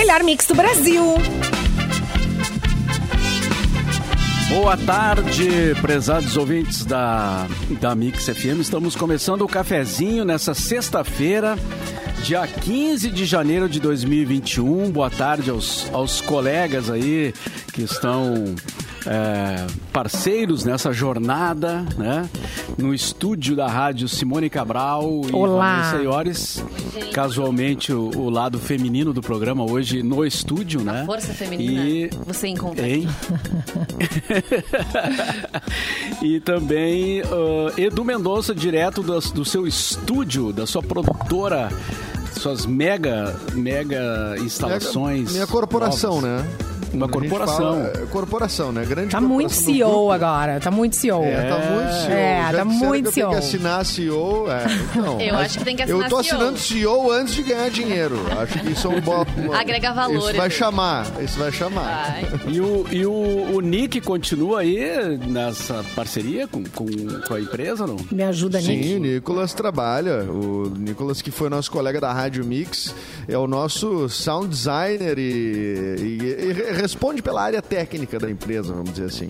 melhor mix do Brasil. Boa tarde, prezados ouvintes da, da Mix FM. Estamos começando o cafezinho nessa sexta-feira, dia 15 de janeiro de 2021. Boa tarde aos, aos colegas aí que estão é, parceiros nessa jornada, né? No estúdio da rádio Simone Cabral e Olá. Vanessa Iores. Casualmente, o, o lado feminino do programa hoje no estúdio, né? Força feminina. E Você encontra. Hein? e também ah, Edu Mendonça, direto do, do seu estúdio, da sua produtora, suas mega, mega instalações. Minha corporação, novas. né? Uma corporação. fala, é, corporação, né? Grande Tá muito CEO agora, tá muito CEO. É, tá muito CEO. É, Já tá muito CEO. que assinar CEO, é, então. Eu acho que tem que assinar Eu tô CEO. assinando CEO antes de ganhar dinheiro. Acho que isso é um bom... Agrega valor, Isso vai Edu. chamar, isso vai chamar. Ai. E, o, e o, o Nick continua aí nessa parceria com, com, com a empresa, não? Me ajuda, Sim, Nick. o Nicolas trabalha. O Nicolas, que foi nosso colega da Rádio Mix, é o nosso sound designer e, e- e responde pela área técnica da empresa, vamos dizer assim.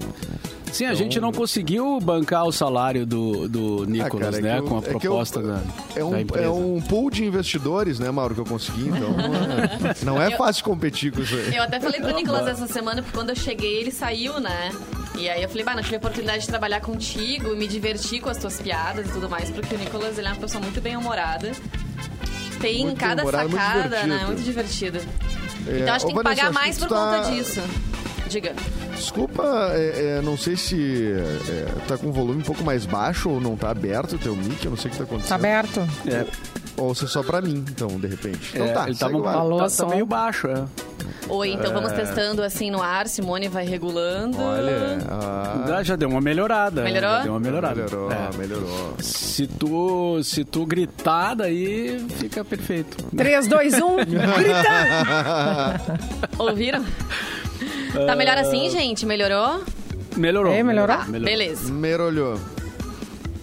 Sim, a gente não conseguiu bancar o salário do, do Nicolas, cara, é né? eu- com a é que eu- proposta da, É um, da empresa. é um pool de investidores, né, Mauro, que eu consegui, então é- não é fácil competir com isso aí. Eu até falei pro Nicolas essa semana, porque quando eu cheguei, ele saiu, né? E aí eu falei, bah, não tive a oportunidade de trabalhar contigo e me divertir com as tuas piadas e tudo mais, porque o Nicolas, ele é uma pessoa muito bem-humorada. Tem Muito cada muito sacada, né? divertido. Muito divertido. É, Então acho que tem que Vanessa, pagar mais que por tá- conta disso. Diga. Desculpa, é, é, não sei se é, tá com o volume um pouco mais baixo ou não tá aberto o teu mic, eu não sei o que tá acontecendo. Tá aberto. É, Ou se é só pra mim, então, de repente. Então é, tá, ele tava, ar. Alô, tá, tá meio baixo, é. Oi, então vamos testando assim no ar, Simone vai regulando. Olha, ah, Já- deu uma melhorada. Melhorou? Já deu uma melhorada. melhorou, É. melhorou. Se tu, se tu gritar, daí fica perfeito. 3, 2, 1, grita! Ouviram? Tá melhor assim, gente? Melhorou? Melhorou. É, melhorou? Tá, beleza. Merolhou.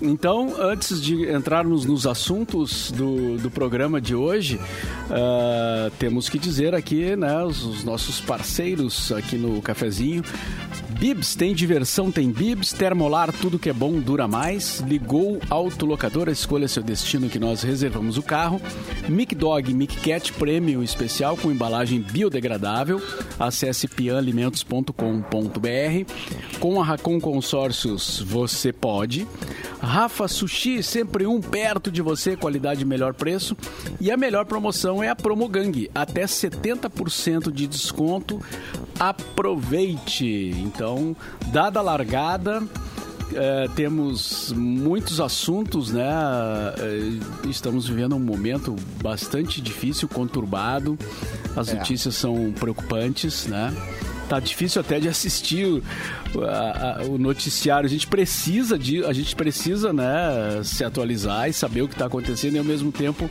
Então, antes de entrarmos nos assuntos do, do programa de hoje, ah, temos que dizer aqui, né, os, os nossos parceiros aqui no cafezinho. Bibs, tem diversão, tem Bibs, Termolar, tudo que é bom dura mais. Ligou Autolocadora, escolha seu destino que nós reservamos o carro. Mic Dog, Mic Cat Premium especial com embalagem biodegradável. Acesse pianalimentos.com.br. Com a Racon Consórcios você pode. Rafa Sushi, sempre um perto de você, qualidade melhor preço. E a melhor promoção é a Promogang, até 70% de desconto. Aproveite! Então, dada a largada, eh, temos muitos assuntos, né? Eh, estamos vivendo um momento bastante difícil, conturbado. As notícias são preocupantes, né? Tá difícil até de assistir o, a- a- o noticiário. A gente precisa de, a gente precisa, né, se atualizar e saber o que está acontecendo e ao mesmo tempo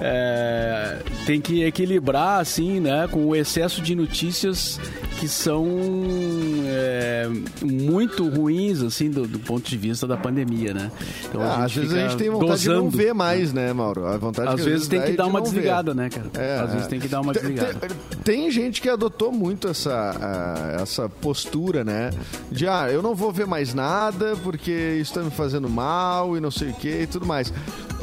é, tem que equilibrar assim, né, com o excesso de notícias que são é, muito ruins assim do, do ponto de vista da pandemia, né? Então Ah, às vezes a gente tem vontade de não ver mais, né, Mauro? A vontade Às vezes tem que é dar uma não ver. desligada, né, cara? É, Às vezes tem que dar uma desligada. Tem, tem gente que adotou muito essa, ah, essa postura, né? De, ah, eu não vou ver mais nada porque isso tá me fazendo mal e não sei o que e tudo mais.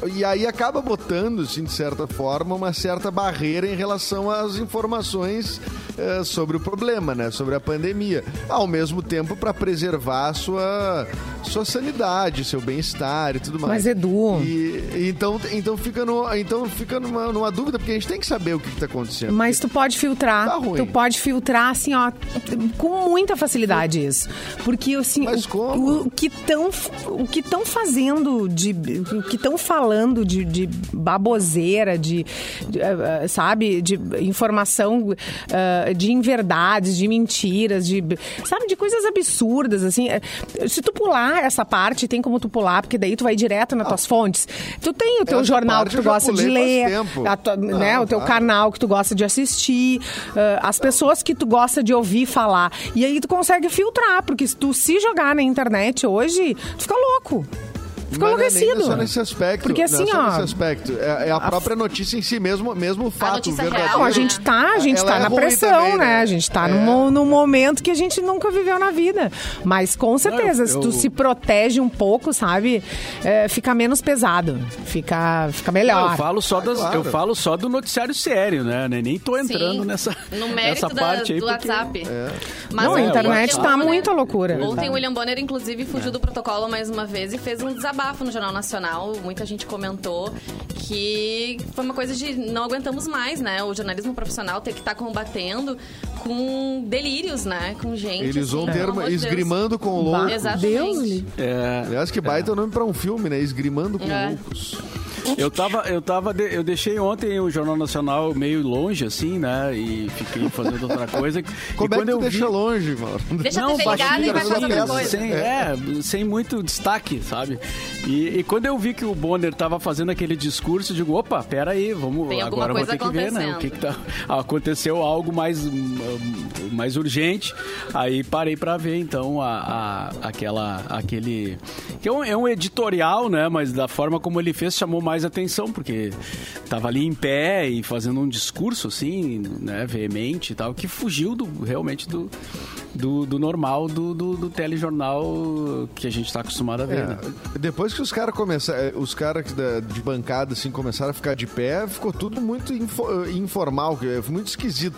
E aí acaba botando, assim, de certa forma, uma certa barreira em relação às informações eh, sobre o problema, né? Sobre a pandemia. Ao mesmo tempo, para preservar a sua, sua sanidade, seu bem-estar e tudo mais. Mas, Edu- E, então, então fica, no, então fica numa, numa dúvida, porque a gente tem que saber o que, está acontecendo. Mas tu pode filtrar. Tá ruim. Tu pode filtrar, assim, ó, com muita facilidade isso. Porque, assim, Mas o, como? o que estão o que estão fazendo, de, o que estão falando de, de baboseira, de, de, eh, sabe, de informação eh, de inverdades, de mentiras, de, sabe, de coisas absurdas, assim. Se tu pular essa parte, tem como tu pular, porque daí tu vai direto nas tuas fontes. Tu tem o teu jornal que tu gosta de ler, tua- Não, né, o teu vai. canal que tu gosta de assistir, ah, as pessoas que tu gosta de ouvir falar. E aí tu consegue filtrar, porque se tu se jogar na internet hoje, tu fica louco. Ficou Mas não é enlouquecido. só nesse aspecto. Porque assim, não é só ó, nesse aspecto. É, é a própria notícia em si mesmo, mesmo o fato notícia verdadeiro. real, Não, a né? gente tá, a gente Ela tá é na pressão, também, né? né? A gente tá É. num, num momento que a gente nunca viveu na vida. Mas com certeza, eu- se tu eu- se protege um pouco, sabe? é, fica menos pesado. Fica, fica Não, melhor. eu falo só das, claro. eu falo só do noticiário sério, né? Nem tô entrando Sim, nessa no mérito nessa da- parte aí do porque- WhatsApp. Mas Não, a internet tá muita loucura. Ontem o William Bonner, inclusive, fugiu É. do protocolo mais uma vez e fez um desabafo no Jornal Nacional. Muita gente comentou que foi uma coisa de não aguentamos mais, né? O jornalismo profissional ter que estar combatendo com delírios, né? Com gente. Eles usam assim, de Deus. esgrimando com loucos. Exatamente. Deus É, Aliás, que baita o nome pra um filme, né? Esgrimando com É. loucos. Eu tava, eu tava, de- eu deixei ontem o Jornal Nacional meio longe, assim, né? E fiquei fazendo outra coisa. Como e é quando que tu eu deixa vi, longe, mano? Deixa não, baixinho, e vai fazer outra coisa. Sem, é, sem muito destaque, sabe? E, e quando eu vi que o Bonner tava fazendo aquele discurso, eu digo, opa, pera aí, vamos, Tem agora vou ter que ver, né? O que que tá... Aconteceu algo mais, mais urgente, aí parei pra ver, então, a, a- aquela, aquele... Que é um, é um editorial, né? Mas da forma como ele fez, chamou mais atenção, porque tava ali em pé e fazendo um discurso, assim, né? Veemente e tal, que fugiu do, realmente do, do, do normal do, do, do telejornal que a gente tá acostumado a ver, né? É, depois que os caras começaram, os caras de bancada assim começaram a ficar de pé, ficou tudo muito info- informal, que foi muito esquisito.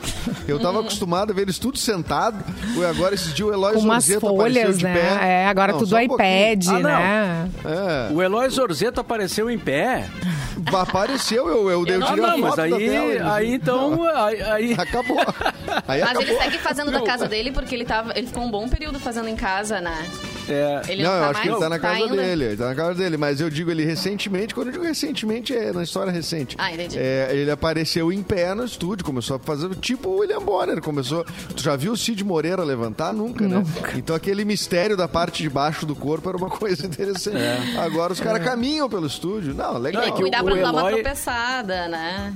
Eu tava acostumado a ver eles tudo sentado, e agora esses dias o Eloy umas Zorzeto apareceu folhas, de né? pé. É, agora Não, tudo um pouquinho. iPad, Ah, né? É, O Eloy Zorzeto apareceu em pé. apareceu, eu, eu, eu tirei a Não, foto mas da aí, tela. aí então. Aí, aí- Acabou. Aí Mas acabou. ele segue fazendo da casa dele porque ele, tava, ele ficou um bom período fazendo em casa, né? É, Ele não, não, eu tá acho que ele tá na casa ainda? dele. Ele tá na casa dele. Mas eu digo ele recentemente, quando eu digo recentemente, é na história recente. Ah, entendi. É, ele apareceu em pé no estúdio, começou a fazer tipo o William Bonner. Começou. Tu já viu o Cid Moreira levantar? Nunca, né? Então aquele mistério da parte de baixo do corpo era uma coisa interessante. Agora os caras caminham pelo estúdio. Não, legal. Tem que cuidar pra não dar uma Eloy- tropeçada, né?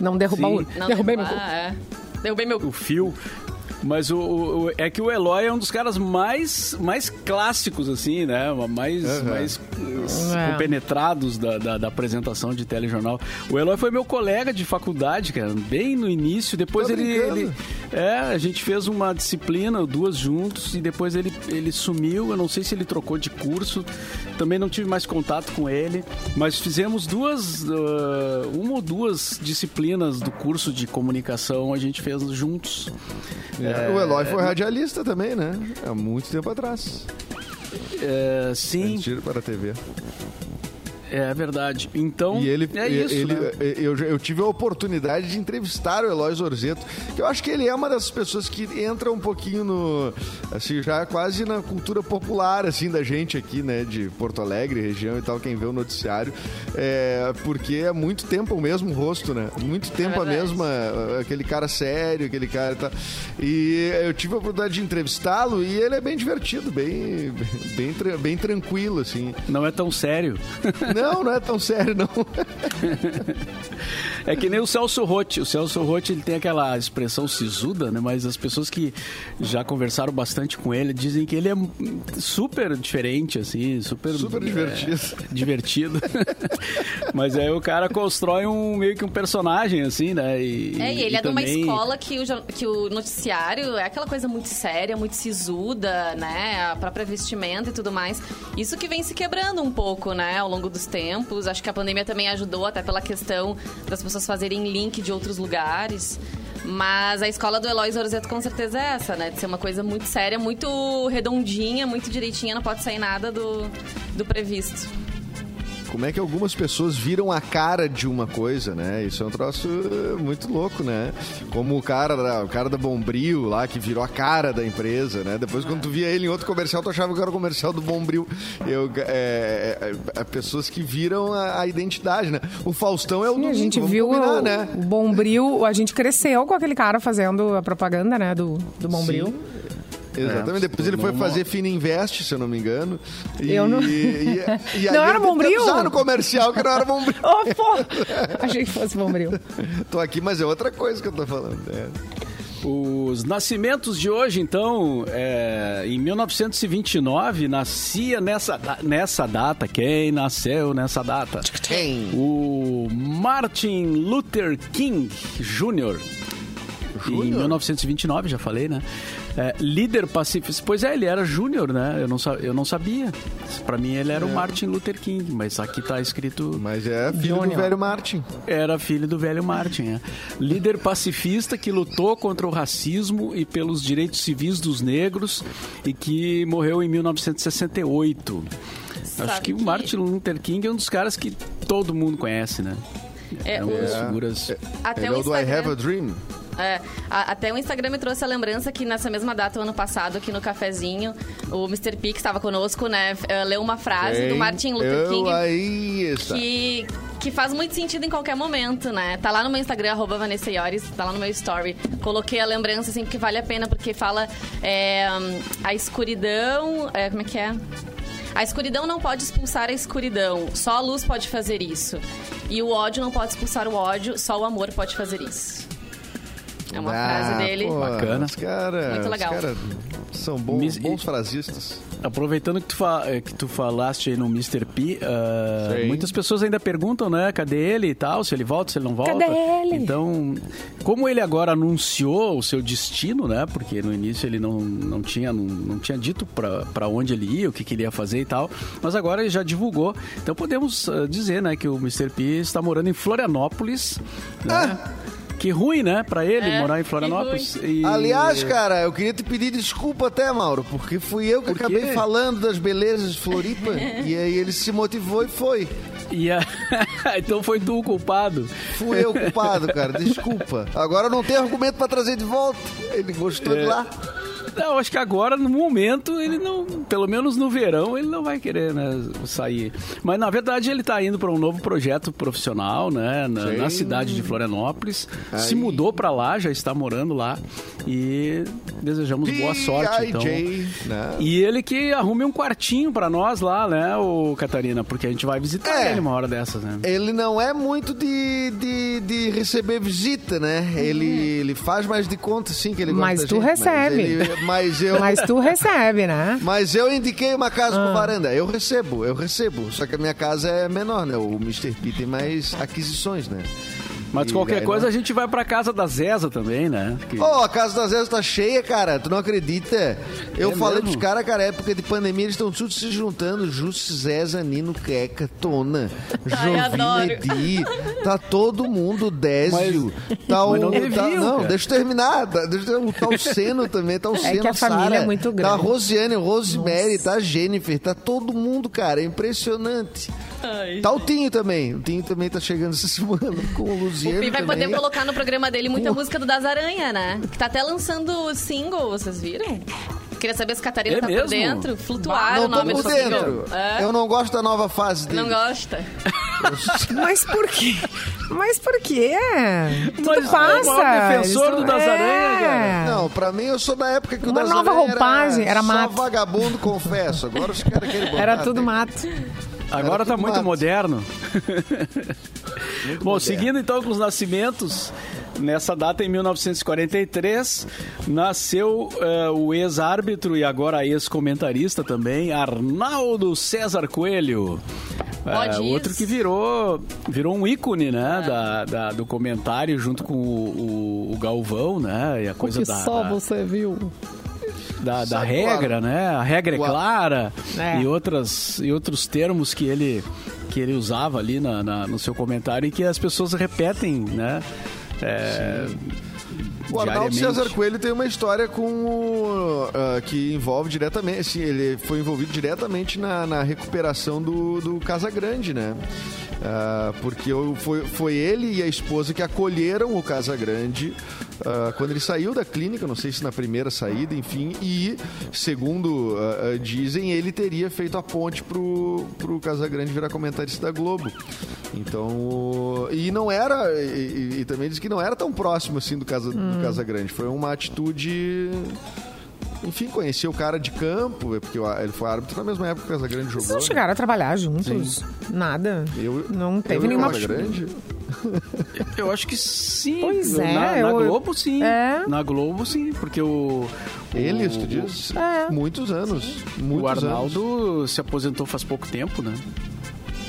Não derrubar Sim. o. Não Derrubei meu derrubar, cu. é. Derrubei meu o fio. Mas o, o- o- é que o Eloy é um dos caras mais, mais clássicos, assim, né? Mais, Uhum. mais uh, É. compenetrados da, da, da apresentação de telejornal. O Eloy foi meu colega de faculdade, cara, bem no início. Depois ele, ele. É, a gente fez uma disciplina, duas juntos, e depois ele, ele sumiu. Eu não sei se ele trocou de curso. Também não tive mais contato com ele. Mas fizemos duas, uh, uma ou duas disciplinas do curso de comunicação, a gente fez juntos. É, o Eloy foi radialista também, né? Há muito tempo atrás. É, sim, Tiro para a TV. É verdade. Então, E ele, é isso, ele- né? eu, eu tive a oportunidade de entrevistar o Eloy Zorzeto, que eu acho que ele é uma das pessoas que entra um pouquinho no, assim, já quase na cultura popular, assim, da gente aqui, né, de Porto Alegre, região e tal, quem vê o noticiário, é, porque é muito tempo o mesmo rosto, né, muito tempo a verdade. mesma, aquele cara sério, aquele cara e tal, e eu tive a oportunidade de entrevistá-lo e ele é bem divertido, bem, bem, bem tranquilo, assim. Não é tão sério. Não, não é tão sério, não. É que nem o Celso Rotti. O Celso Rotti ele tem aquela expressão sisuda, né? Mas as pessoas que já conversaram bastante com ele dizem que ele é super diferente, assim, super... Super é, divertido. divertido. Mas aí o cara constrói um meio que um personagem, assim, né? E, É, e ele é de uma também- escola que o, que o noticiário é aquela coisa muito séria, muito sisuda, né? A própria vestimenta e tudo mais. Isso que vem se quebrando um pouco, né? Ao longo dos tempos. Acho que a pandemia também ajudou, até pela questão das pessoas fazerem link de outros lugares. Mas a escola do Eloy Zorzeto com certeza é essa, né? De ser uma coisa muito séria, muito redondinha, muito direitinha, não pode sair nada do, do previsto. Como é que algumas pessoas viram a cara de uma coisa, né? Isso é um troço eh, muito louco, né? Como o cara, da- o cara da Bombril lá, que virou a cara da empresa, né? Depois, quando tu via ele em outro comercial, tu achava que era o comercial do Bombril. Eu, é, é, é, pessoas que viram a, a identidade, né? O Faustão é o Sim, a domingo, gente viu combinar, o, né? o Bombril, a gente cresceu com aquele cara fazendo a propaganda, né, do, do Bombril. Sim. Exatamente, depois ele foi não- fazer Fina Invest, se eu não me engano. E, Eu não- E, e, e Não era Bombril? usar no comercial que não era Bombril. Oh, pô! Achei que fosse Bombril. Tô aqui, mas é outra coisa que eu tô falando. é. Os nascimentos de hoje, então, é, em 1929, nascia nessa, nessa data. Quem nasceu nessa data? Quem? O Martin Luther King Jr. Em Júnior? 1929, já falei, né? É, líder pacifista. Pois é, ele era júnior, né? Eu não, eu não sabia. Pra mim, ele era o Martin Luther King, mas aqui tá escrito Mas é filho Júnior. do velho Martin. era filho do velho Martin. É. Líder pacifista que lutou contra o racismo e pelos direitos civis dos negros e que morreu em 1968. Acho Sabe que o que- Martin Luther King é um dos caras que todo mundo conhece, né? É, É uma das figuras. Até Ele é o o do I Instagram. Have a Dream. É, a- até o Instagram me trouxe a lembrança que nessa mesma data, o ano passado, aqui no cafezinho, o Mr. P, que estava conosco, né, eh, leu uma frase do? Martin Luther King aí está. que, que faz muito sentido em qualquer momento, né? Tá lá no meu Instagram, arroba Vanessa Iores, tá lá no meu story. Coloquei a lembrança, assim, porque vale a pena, porque fala é, a escuridão... é, como é que é? A escuridão não pode expulsar a escuridão, só a luz pode fazer isso. E o ódio não pode expulsar o ódio, só o amor pode fazer isso. É uma Ah, frase dele. pô, Bacana. Os caras Muito legal. cara são bons, Mis- bons frasistas. Aproveitando que tu, fa- eh, que tu falaste aí no Mr. P, ah, Sim. muitas pessoas ainda perguntam, né? Cadê ele e tal? Se ele volta, se ele não volta. Cadê ele? Então, como ele agora anunciou o seu destino, né? Porque no início ele não, não, tinha, não, não tinha dito pra pra onde ele ia, o que, que ele ia fazer e tal. Mas agora ele já divulgou. Então podemos ah, dizer, né? Que o Mr. P está morando em Florianópolis. Né? Que ruim, né? Pra ele É, morar em Florianópolis. E- Aliás, cara, eu queria te pedir desculpa até, Mauro, porque fui eu que Por quê? acabei falando das belezas de Floripa. e aí ele se motivou e foi. E a- então foi tu o culpado. Fui eu o culpado, cara. Desculpa. Agora não tenho argumento pra trazer de volta. Ele gostou de É. lá. Não, acho que agora, no momento, ele não. Pelo menos no verão, ele não vai querer, né, sair. Mas na verdade ele tá indo para um novo projeto profissional, né? Na, na cidade de Florianópolis. Se Aí. mudou para lá, já está morando lá. E desejamos boa sorte, então. Né? E ele que arrume um quartinho para nós lá, né, o Catarina? Porque a gente vai visitar É. ele uma hora dessas, né? Ele não é muito de, de, de receber visita, né? Ele, ele faz mais de conta, sim, que ele gosta Mas da tu gente, recebe. Mas, ele- mas eu... Mas tu recebe, né? Mas eu indiquei uma casa Ah. com varanda. Eu recebo, eu recebo. Só que a minha casa é menor, né? O Mr. P tem mais aquisições, né? Mas E qualquer coisa não- a gente vai pra casa da Zeza também, né? Que- Ô, a casa das Zezas tá cheia, cara. Tu não acredita? Eu É falei mesmo? pros caras, cara, época de pandemia, eles estão tudo se juntando. Jussi, Zeza, Nino, Queca, Tona. Jovina, Edi. Tá todo mundo, Désio. tá mas não tá- Não, deixa eu terminar. Tá, deixa eu, tá o Seno também, tá o Seno, que a família Sara, é muito Tá a grande. Rosiane, Rosemary, tá a Jennifer, tá todo mundo, cara. É impressionante. Ai. Tá o Tinho também. O Tinho também tá chegando essa semana com o Luciano O Pi vai também. poder colocar no programa dele muita Pô. música do Das Aranha, né? Que tá até lançando single, vocês viram? Queria saber se a Catarina É tá por mesmo? dentro. Flutuar Não o tô nome por do dentro. É? Eu não gosto da nova fase dele. Não gosta? Mas por quê? Mas por quê? Tudo Mas é o passa. defensor do Das Aranha, cara. Não, pra mim eu sou da época que o Uma Das nova Aranha roupagem, era só mato. vagabundo, confesso. Agora os caras querem botar. Era tudo mato. Agora tá muito mato. moderno. Bom, moderno. seguindo então com os nascimentos, nessa data em 1943, nasceu eh, o ex-árbitro e agora ex-comentarista também, Arnaldo César Coelho. Diz. outro que virou, virou um ícone, né, da, da- do comentário junto com o, o- o Galvão, né, e a coisa da, da, você viu. Da, da regra, né? A regra é clara É. e, outras, e outros termos que ele, que ele usava ali na, na- no seu comentário e que as pessoas repetem, né? É, O Arnaldo. César Coelho tem uma história com o, ah, que envolve diretamente, assim, ele foi envolvido diretamente na, na recuperação do, do Casa Grande, né? Ah, porque o- foi, foi ele e a esposa que acolheram o Casa Grande ah, quando ele saiu da clínica, não sei se na primeira saída, enfim, e segundo ah, dizem, ele teria feito a ponte pro, pro Casa Grande virar comentarista da Globo. Então, e não era, e, e- também diz que não era tão próximo assim do Casa, do Casa Grande. Foi uma atitude. Enfim, conhecia o cara de campo, é porque o- ele foi árbitro na mesma época que Casa Grande Vocês jogou. não chegaram a trabalhar juntos? Nada. Eu- não eu teve e o nenhuma. Casa Grande? Eu acho que sim. Pois na, é, Na eu- Globo, sim. É. Na Globo, sim. Porque o... Eles, o- tu diz? É. Muitos anos. Muitos O anos. Arnaldo se aposentou faz pouco tempo, né?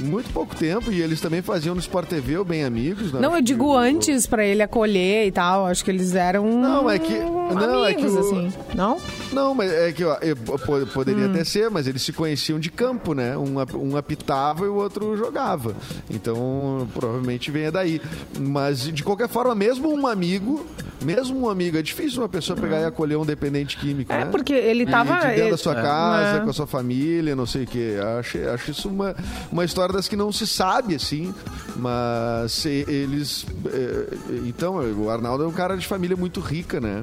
Muito pouco tempo. E eles também faziam no Sport TV, o Bem Amigos. né? Não, eu digo O- antes pra ele acolher e tal. Acho que eles eram. Não, é que- não, é que amigos, o- assim. Não? Não, mas é que ó, eu- po- poderia Hum. até ser, mas eles se conheciam de campo, né? Um, um apitava e o outro jogava. Então, provavelmente venha daí. Mas, de qualquer forma, mesmo um amigo, mesmo um amigo, é difícil uma pessoa pegar e acolher um dependente químico, É, né? porque ele De- tava. de dentro ele- da sua É. casa, É. com a sua família, não sei o quê. Acho, acho isso uma, uma história das que não se sabe, assim. Mas eles. eh, Então, o Arnaldo é um cara de família muito rica, né?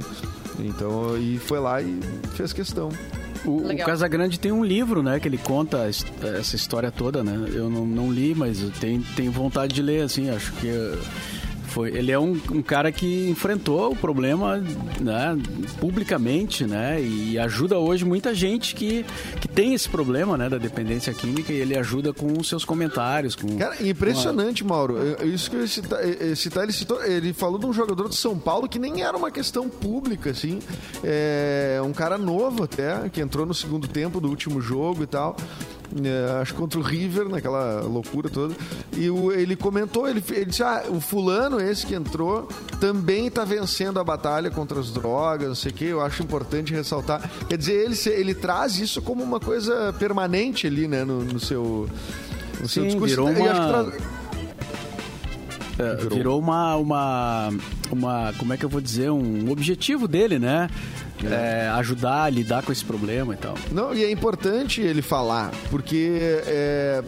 Então, e foi lá e fez questão. O, o. Casagrande tem um livro, né? Que ele conta es- essa história toda, né? Eu não, não li, mas eu tenho, tenho vontade de ler, assim. Acho que foi... Ele é um, um cara que enfrentou o problema, né? Publicamente, né? E ajuda hoje muita gente que, que tem esse problema, né? Da dependência química. E ele ajuda com os seus comentários, com... Cara, impressionante, Mauro. Eu- Isso que eu ia citar, citar, ele citou, ele falou de um jogador de São Paulo que nem era uma questão pública, assim. É um cara novo até, que entrou no segundo tempo do último jogo e tal. É, acho que contra o River, naquela loucura toda. E o- ele comentou, ele, ele disse: Ah, o fulano, esse que entrou, também está vencendo a batalha contra as drogas, não sei o quê. Eu acho importante ressaltar. Quer dizer, ele, ele traz isso como uma coisa permanente ali, né, no, no seu. No seu Sim, discurso. virou que uma- É, virou, uma, uma, uma, como é que eu vou dizer, um objetivo dele, né? É, ajudar a lidar com esse problema e tal. Não, e é importante ele falar, porque é,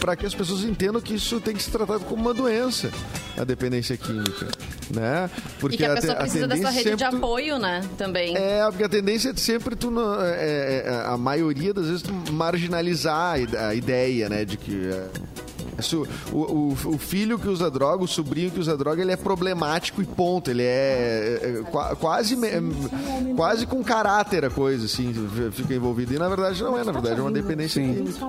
para que as pessoas entendam que isso tem que ser tratado como uma doença, a dependência química, né? Porque e que a te- pessoa precisa dessa tendência rede de apoio, né? Também. É, porque a tendência é de sempre tu, não- é, é, a maioria das vezes, tu marginalizar a ide- a ideia, né, de que é, o, o- o filho que usa droga, o sobrinho que usa droga, ele é problemático e ponto. Ele é, é, é, qua- quase, me- quase com caráter a coisa, assim, fica envolvido. E na verdade não é, na verdade é uma dependência Sim. química.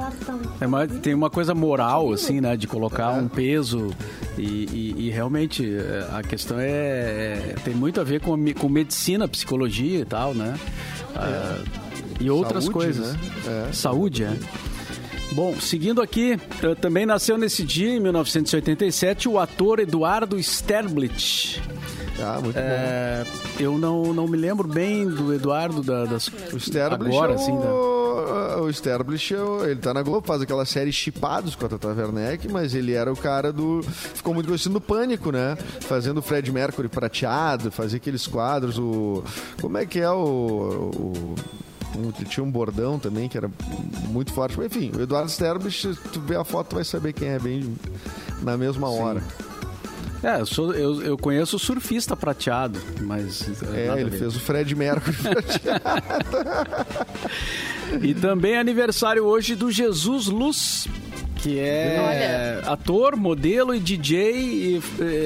É, mas tem uma coisa moral, assim, né? De colocar um peso e, e- e realmente é, a questão é, é- tem muito a ver com, com medicina, psicologia e tal, né? Ah, e outras Saúde, coisas. né? É. Saúde, é. Bom, seguindo aqui, eh, também nasceu nesse dia, em 1987, o ator Eduardo Sterblich. Ah, muito bom. É, eu não, não me lembro bem do Eduardo da, das O Sterblich agora, é o, assim, da, o Sterblich, é ele tá na Globo, faz aquela série Chipados com a Tata Werneck, mas ele era o cara do... Ficou muito conhecido no Pânico, né? Fazendo o Fred Mercury prateado, fazia aqueles quadros, o... Como é que é o... o um- tinha um bordão também que era muito forte. Mas, enfim, o Eduardo Sterblich, se tu ver a foto, tu vai saber quem é bem na mesma hora. É, eu, sou, eu, eu conheço o surfista prateado, mas. É, a ele ver. fez o Fred Mercury prateado. E também é aniversário hoje do Jesus Luz, que é ator, modelo e DJ. E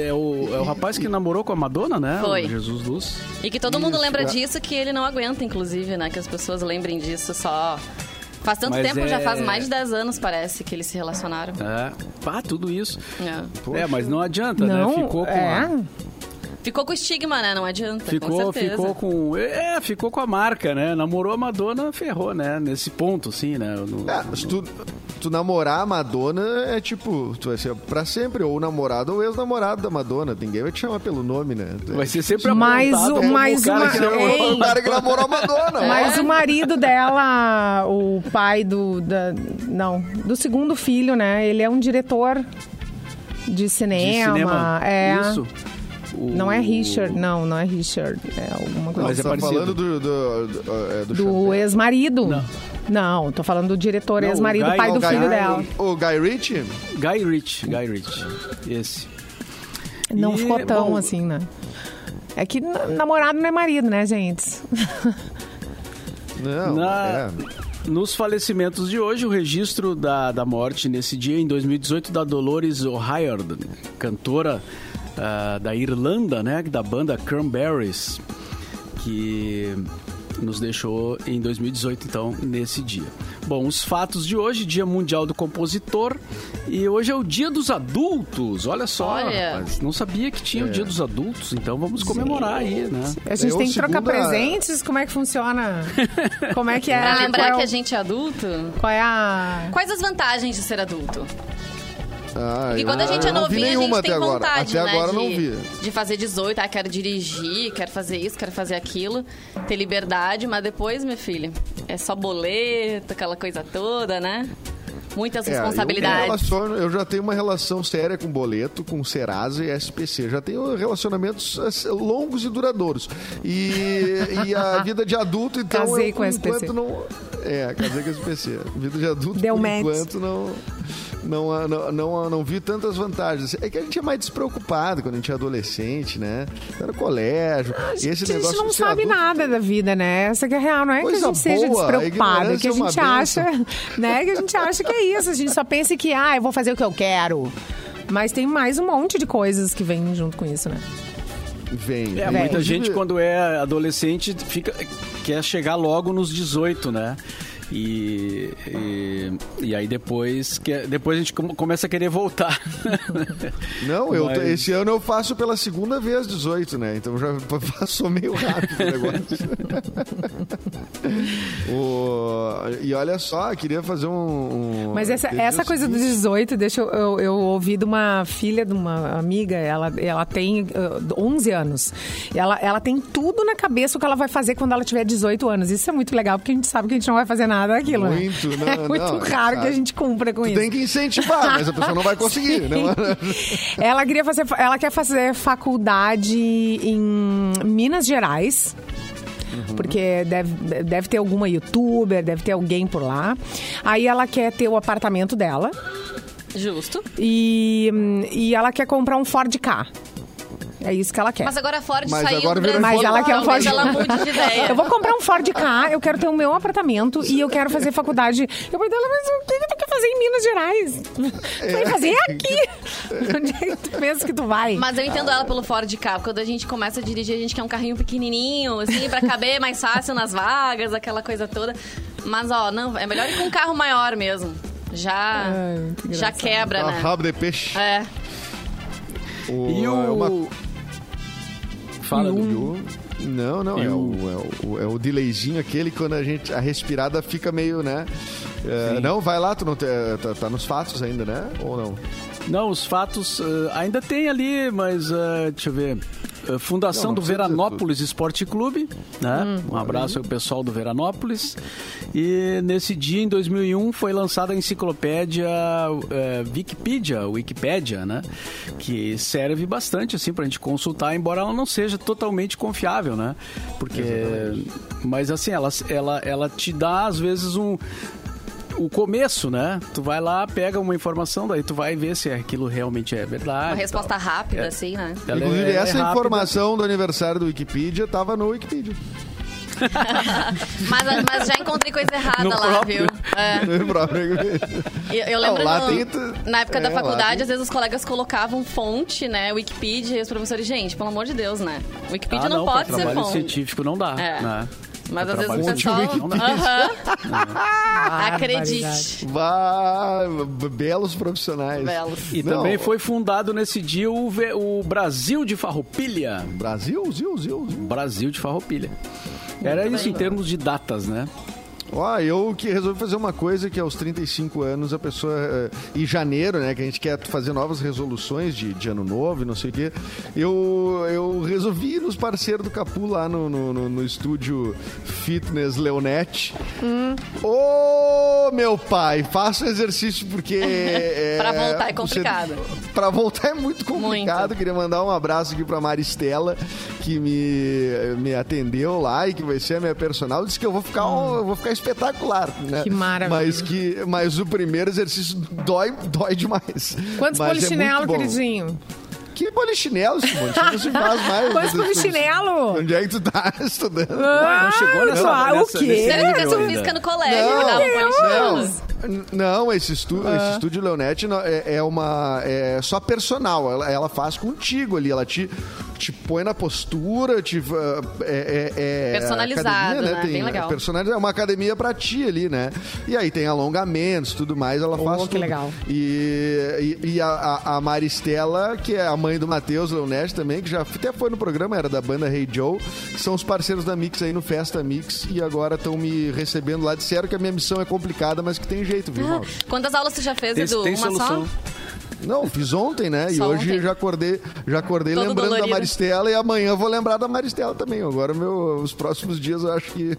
é, o, é o rapaz que namorou com a Madonna, né? Foi. O Jesus Luz. E que todo mundo Isso, lembra é. disso, que ele não aguenta, inclusive, né? Que as pessoas lembrem disso só. Faz tanto Mas tempo, é- já faz mais de 10 anos, parece, que eles se relacionaram. É. Pá, tudo isso. É. É, mas não adianta, Não, né? Ficou com é. a- Ficou com estigma, né? Não adianta. com Ficou, certeza. ficou com. É, ficou com a marca, né? Namorou a Madonna, ferrou, né? Nesse ponto, assim, né? No- É, se tu, tu namorar a Madonna é tipo, tu vai ser pra sempre, ou namorado ou ex-namorado da Madonna. Ninguém vai te chamar pelo nome, né? Vai ser sempre Mais apontado o- como mais o cara uma- que namorou. O cara que namorou a Madonna. Mas o marido dela, o pai do. Da, não, do segundo filho, né? Ele é um diretor de de cinema. cinema. É. Isso. O- Não é Richard, não, não é Richard. É alguma coisa Mas Você é tá parecido. falando do, do, do, é, do do ex-marido. Não. Não, tô falando do diretor ex-marido, pai o do Guy- filho dela. O Guy Ritchie? Guy Ritchie, Guy Ritchie. Esse. Não E, ficou tão bom, assim, né? É que namorado não é marido, né, gente? Não, Na- é. Nos falecimentos de hoje, o registro da, da morte nesse dia, em 2018, da Dolores O'Riordan, cantora ah, da Irlanda, né? Da banda Cranberries, que nos deixou em 2018, então, nesse dia. Bom, os fatos de hoje, Dia Mundial do Compositor, e hoje é o Dia dos Adultos. Olha só, Olha. rapaz, não sabia que tinha o Dia dos Adultos, então vamos comemorar aí, né? A gente Eu, tem que trocar segunda- presentes? Como é que funciona? Como é que é? Pra Qual lembrar é o- que a gente é adulto. Qual é a... Quais as vantagens de ser adulto? Ah, Porque quando a gente é novinho, a gente tem até agora. vontade, Até né? agora de, não vi. de fazer 18, ah, quero dirigir, quero fazer isso, quero fazer aquilo, ter liberdade, mas depois, meu filho, é só boleto, aquela coisa toda, né? Muitas É, eu, responsabilidades. relaciono- eu já tenho uma relação séria com boleto, com Serasa e SPC. Já tenho relacionamentos assim, longos e duradouros. E, e a vida de adulto, então. Casei eu, com SPC. enquanto, não. É, casei com SPC. Vida de adulto, Deu por match. enquanto, não. Não, não, não, não vi tantas vantagens. É que a gente é mais despreocupado quando a gente é adolescente, né? Tá no colégio. e esse a gente negócio não sabe adulto- nada da vida, né? Essa que é real. Não é que a Coisa gente seja boa, a despreocupado, é que a ignorância é gente acha, né? Que a gente acha que é isso. A gente só pensa que, ah, eu vou fazer o que eu quero. Mas tem mais um monte de coisas que vem junto com isso, né? Vem. É, vem. muita gente, quando é adolescente, fica, quer chegar logo nos 18, né? E, e, e aí depois, quer, depois a gente come- começa a querer voltar. Não, eu, Mas- esse ano eu faço pela segunda vez 18, né? Então já passou meio rápido o negócio. O- e olha só, queria fazer um. um- Mas essa, essa coisa do seguinte- 18, deixa eu, eu, eu ouvi de uma filha de uma amiga, ela, ela tem uh, 11 anos. Ela, ela tem tudo na cabeça o que ela vai fazer quando ela tiver 18 anos. Isso é muito legal, porque a gente sabe que a gente não vai fazer nada daquilo, né? Muito, não, É muito não, raro que a gente cumpra com Tu isso. tem que incentivar, mas a pessoa não vai conseguir. Não, é? Ela queria fazer, ela quer fazer faculdade em Minas Gerais. Porque deve, deve ter alguma youtuber, deve ter alguém por lá. Aí ela quer ter o apartamento dela Justo. e, e ela quer comprar um Ford K. É isso que ela quer. Mas agora a Ford Mas saiu agora do virou Brasil. Mas ela quer um talvez Ford ela mude de ideia. Eu vou comprar um Ford K, eu quero ter o meu apartamento e eu quero fazer faculdade. Eu falei dela, mas o que que tu quer fazer em Minas Gerais? Tu vai fazer aqui. Onde é que tu pensa que tu vai? Mas eu entendo ela pelo Ford K. Quando a gente começa a dirigir, a gente quer um carrinho pequenininho, assim, pra caber mais fácil nas vagas, aquela coisa toda. Mas, ó, não, é melhor ir com um carro maior mesmo. Já, Ai, já quebra, Uma né? rabo de peixe. É. O- E é o. uma- Fala, o- Dudu. Não, não, é o- o, é, o, é o delayzinho aquele quando a gente, a respirada fica meio, né? É, não, vai lá, tu não te- tá, tá nos fatos ainda, né? Ou não? Não, os fatos eh, ainda tem ali, mas eh, deixa eu ver. Eh, Fundação Não, não do Veranópolis Esporte Clube, né? um abraço ao pessoal do Veranópolis. E nesse dia, em 2001, foi lançada a enciclopédia Wikipedia, Wikipédia, né? Que serve bastante assim pra gente consultar, embora ela não seja totalmente confiável, né? Porque, mas assim, ela, ela, ela te dá às vezes um o começo, né? Tu vai lá, pega uma informação, daí tu vai ver se aquilo realmente é verdade. Uma resposta tal. rápida, É. assim, né? É- Inclusive, é essa rápida. informação do aniversário do Wikipedia tava no Wikipedia. Mas, mas já encontrei coisa errada No lá, próprio. viu? É. No próprio Wikipedia. Eu, eu lembro Não, no- tem na época é, da faculdade, tem- às vezes os colegas colocavam fonte, né? Wikipedia, e os professores, gente, pelo amor de Deus, né? Wikipedia Ah, não, não, pode ser trabalho fonte. científico não dá, É. né? Mas Pra às vezes o pessoal. dá. Aham. Acredite. Vá, belos profissionais. Belos. E Não. também foi fundado nesse dia o, V- o Brasil de Farroupilha. Brasil, Zil, Zil, Zil. Brasil de Farroupilha. Era isso em termos de datas, né? Ó, eu que resolvi fazer uma coisa que aos 35 anos a pessoa. eh, em janeiro, né? Que a gente quer fazer novas resoluções de, de ano novo e não sei o quê. Eu, eu resolvi ir nos parceiros do Capu lá no, no, no- no estúdio Fitness Leonete. Ô, meu pai, faça o exercício porque. é, Pra voltar é você- complicado. Pra voltar é muito complicado. Muito. Queria mandar um abraço aqui pra Maristela, que me, me atendeu lá e que vai ser a minha personal. Disse que eu vou ficar, um- eu vou ficar espetacular, né? Que maravilha. Mas, que, mas o primeiro exercício dói, dói demais. Quantos Mas é polichinelo, bom. queridinho? Que polichinelo, Simone? Não se faz mais. Quantos polichinelo? Onde é que tu tá estudando? Ah, não chegou nessa- só, o nessa- quê? Será que nível educação ainda. física no colégio Não, me dava Deus. polichinelo? N- Não, esse, estu esse estúdio Leonete é, é uma. É só personal. Ela, ela faz contigo ali. Ela te, te põe na postura, te. uh, é, é- é Personalizado, academia, né? Tem, Bem legal. Personalizado, é uma academia pra ti ali, né? E aí tem alongamentos, tudo mais. Ela Oh, faz. que tudo. legal. E, e, e a, a, Maristela, que é a mãe do Matheus Leonete também, que já até foi no programa, era da banda Hey Joe, que são os parceiros da Mix aí no Festa Mix. E agora estão me recebendo lá. Disseram que a minha missão é complicada, mas que tem jeito, viu, Mauro? Quantas aulas você já fez, Edu? tem Uma solução. só? Não, fiz ontem, né? e Só hoje ontem? já acordei, já acordei Todo lembrando dolorido. da Maristela e amanhã eu vou lembrar da Maristela também. Agora, meu, os próximos dias eu acho que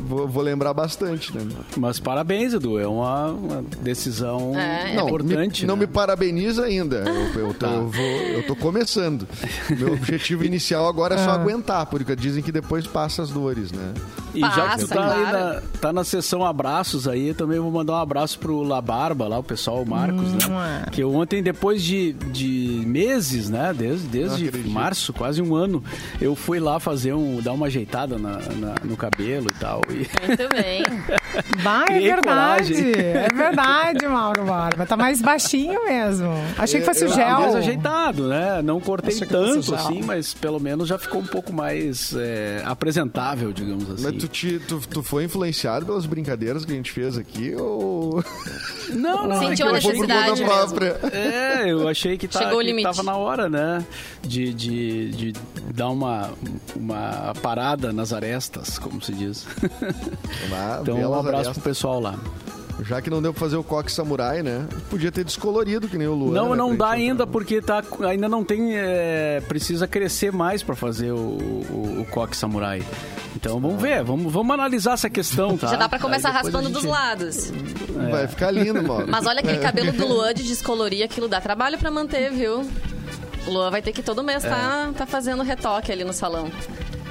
vou, vou lembrar bastante, né? Mas parabéns, Edu. É uma, uma decisão É, é. Não, importante. me, não né? me parabeniza ainda. Eu, eu, tô, Tá. eu, vou, eu tô começando. Meu objetivo inicial agora é só aguentar, porque dizem que depois passa as dores, né? E já que tu tá, aí claro. na, tá na sessão abraços aí, também vou mandar um abraço pro La Barba, lá, o pessoal, o Marcos, né? Que ontem, depois de, de meses, né? Desde, desde março, quase um ano, eu fui lá fazer um. dar uma ajeitada na- na- no cabelo e tal. E Muito bem. Vai, é verdade. coragem. É verdade, Mauro Barba. Tá mais baixinho mesmo. Achei que fosse o Eu- gel. mais ajeitado, né? Não cortei Achei tanto assim, mas pelo menos já ficou um pouco mais é, apresentável, digamos assim. Mas tu, te, tu, tu foi influenciado pelas brincadeiras que a gente fez aqui ou. Não, não, é que Sentiu eu a necessidade própria? É, eu achei que, tá, Chegou o que limite. tava na hora, né? De, de, de dar uma, uma parada nas arestas, como se diz. Ah, Então, um abraço pro pessoal lá. Já que não deu pra fazer o coque samurai, né? Podia ter descolorido, que nem o Luan. Não, né, não dá gente ainda, porque tá, ainda não tem. é, precisa crescer mais pra fazer o, o, o coque samurai. Então vamos ver, vamos, vamos analisar essa questão, tá? Já dá pra começar raspando a dos gente- lados. Vai ficar lindo, mano. Mas olha aquele cabelo do Luan de descolorir, aquilo dá trabalho pra manter, viu? O Luan vai ter que todo mês tá, tá fazendo retoque ali no salão.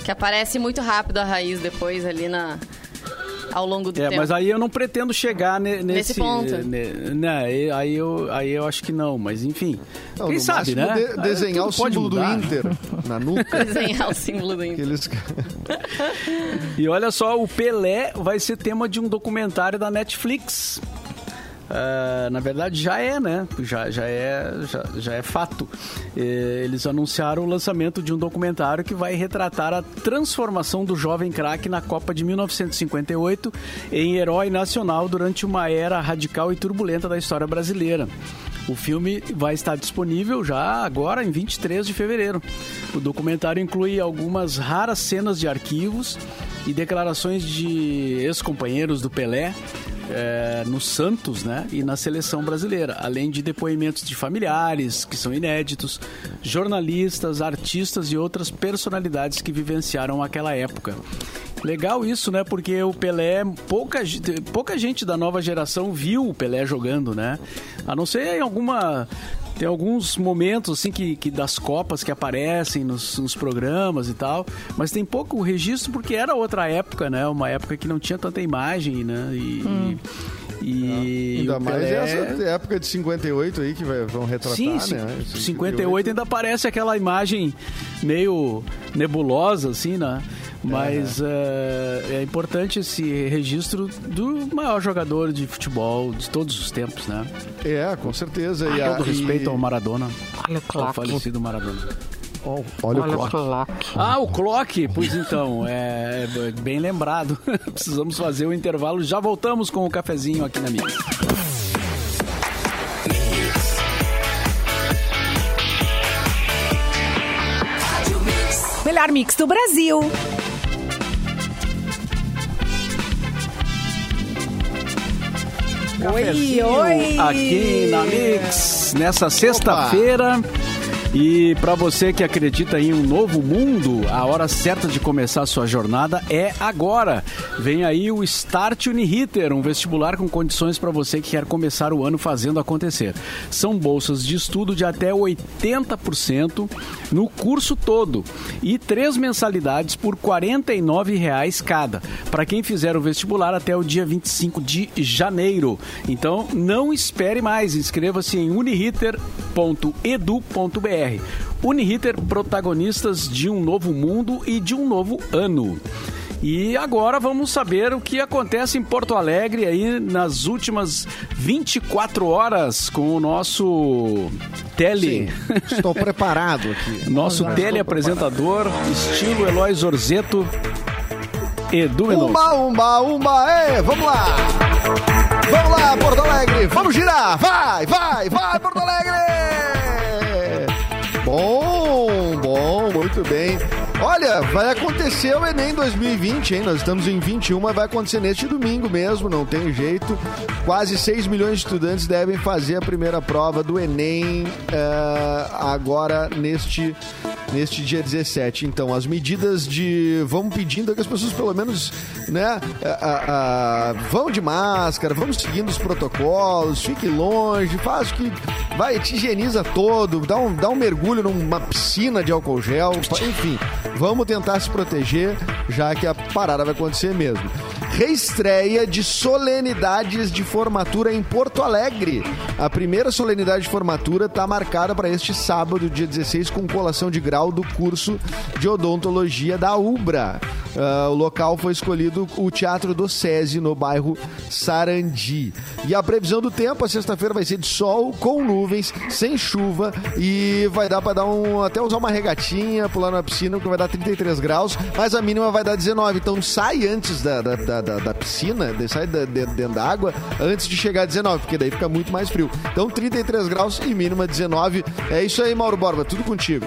Que aparece muito rápido a raiz depois ali na ao longo do É, tempo. mas aí eu não pretendo chegar ne- nesse, Nesse ponto. ne- né, aí- aí eu, aí eu acho que não, mas enfim. Não, quem sabe, né? de- Aí desenhar o tudo pode símbolo do. Inter na nuca. Desenhar o símbolo do Inter. Aqueles... E olha só, o Pelé vai ser tema de um documentário da Netflix. Ah, na verdade já é, né? Já, já, é, já, já é fato. Eles anunciaram o lançamento de um documentário que vai retratar a transformação do jovem craque na Copa de 1958 em herói nacional durante uma era radical e turbulenta da história brasileira. O filme vai estar disponível já agora, em 23 de fevereiro. O documentário inclui algumas raras cenas de arquivos e declarações de ex-companheiros do Pelé é, no Santos né, e na seleção brasileira, além de depoimentos de familiares, que são inéditos, jornalistas, artistas e outras personalidades que vivenciaram aquela época. Legal isso, né? Porque o Pelé, pouca, pouca gente da nova geração viu o Pelé jogando, né? A não ser em alguma. Tem alguns momentos assim que, que das copas que aparecem nos, nos programas e tal, mas tem pouco registro porque era outra época, né? Uma época que não tinha tanta imagem, né? E, e Ainda o mais Pelé- essa época de 58 aí que vai- vão retratar, Sim, né? sim. Esse 58 ainda parece aquela imagem meio nebulosa, assim, né? Mas é, é importante esse registro do maior jogador de futebol de todos os tempos, né? É, com certeza. e a- Todo e- respeito ao Maradona, Olha o ao clock. falecido Maradona. Ó, Olha, Olha o clock. clock. Ah, o clock, pois então, é é bem lembrado. Precisamos fazer o intervalo. Já voltamos com o cafezinho aqui na Mix. Melhor mix do Brasil. Oi, oi. Aqui na Mix, nessa sexta-feira. E para você que acredita em um novo mundo, a hora certa de começar a sua jornada é agora. Vem aí o Start Uniriter, um vestibular com condições para você que quer começar o ano fazendo acontecer. São bolsas de estudo de até 80% no curso todo e três mensalidades por 49 reais cada, para quem fizer o vestibular até o dia 25 de janeiro. Então, não espere mais, inscreva-se em uniriter.edu.br. Uniriter, protagonistas de um novo mundo e de um novo ano. E agora vamos saber o que acontece em Porto Alegre aí nas últimas 24 horas com o nosso tele. Sim, estou preparado aqui. Nosso teleapresentador, estilo Eloy Zorzeto, Edu Mendonça. Umba, umba, umba, é, vamos lá! Vamos lá, Porto Alegre! Vamos girar! Vai, vai, vai, Porto Alegre! Muito bem. Olha, vai acontecer o Enem 2020, hein? Nós estamos em 21, mas vai acontecer neste domingo mesmo, não tem jeito. Quase 6 milhões de estudantes devem fazer a primeira prova do Enem uh, agora neste, neste dia 17. Então, as medidas de. Vamos pedindo que as pessoas, pelo menos, né? Vão de máscara, vamos seguindo os protocolos, fique longe, faz que. Vai, te higieniza todo, dá um, dá um mergulho numa piscina de álcool gel, enfim. Vamos tentar se proteger, já que a parada vai acontecer mesmo. Reestreia de solenidades de formatura em Porto Alegre. A primeira solenidade de formatura está marcada para este sábado, dia 16, com colação de grau do curso de odontologia da UBRA. Uh, o local foi escolhido o Teatro do SESI, no bairro Sarandi. E a previsão do tempo, a sexta-feira vai ser de sol, com nuvens, sem chuva e vai dar para dar um até usar uma regatinha, pular na piscina, que vai dar 33 graus, mas a mínima vai dar 19. Então sai antes da, da, da, da piscina, sai da, de, dentro da água, antes de chegar a 19, porque daí fica muito mais frio. Então 33 graus e mínima 19. É isso aí, Mauro Borba, tudo contigo.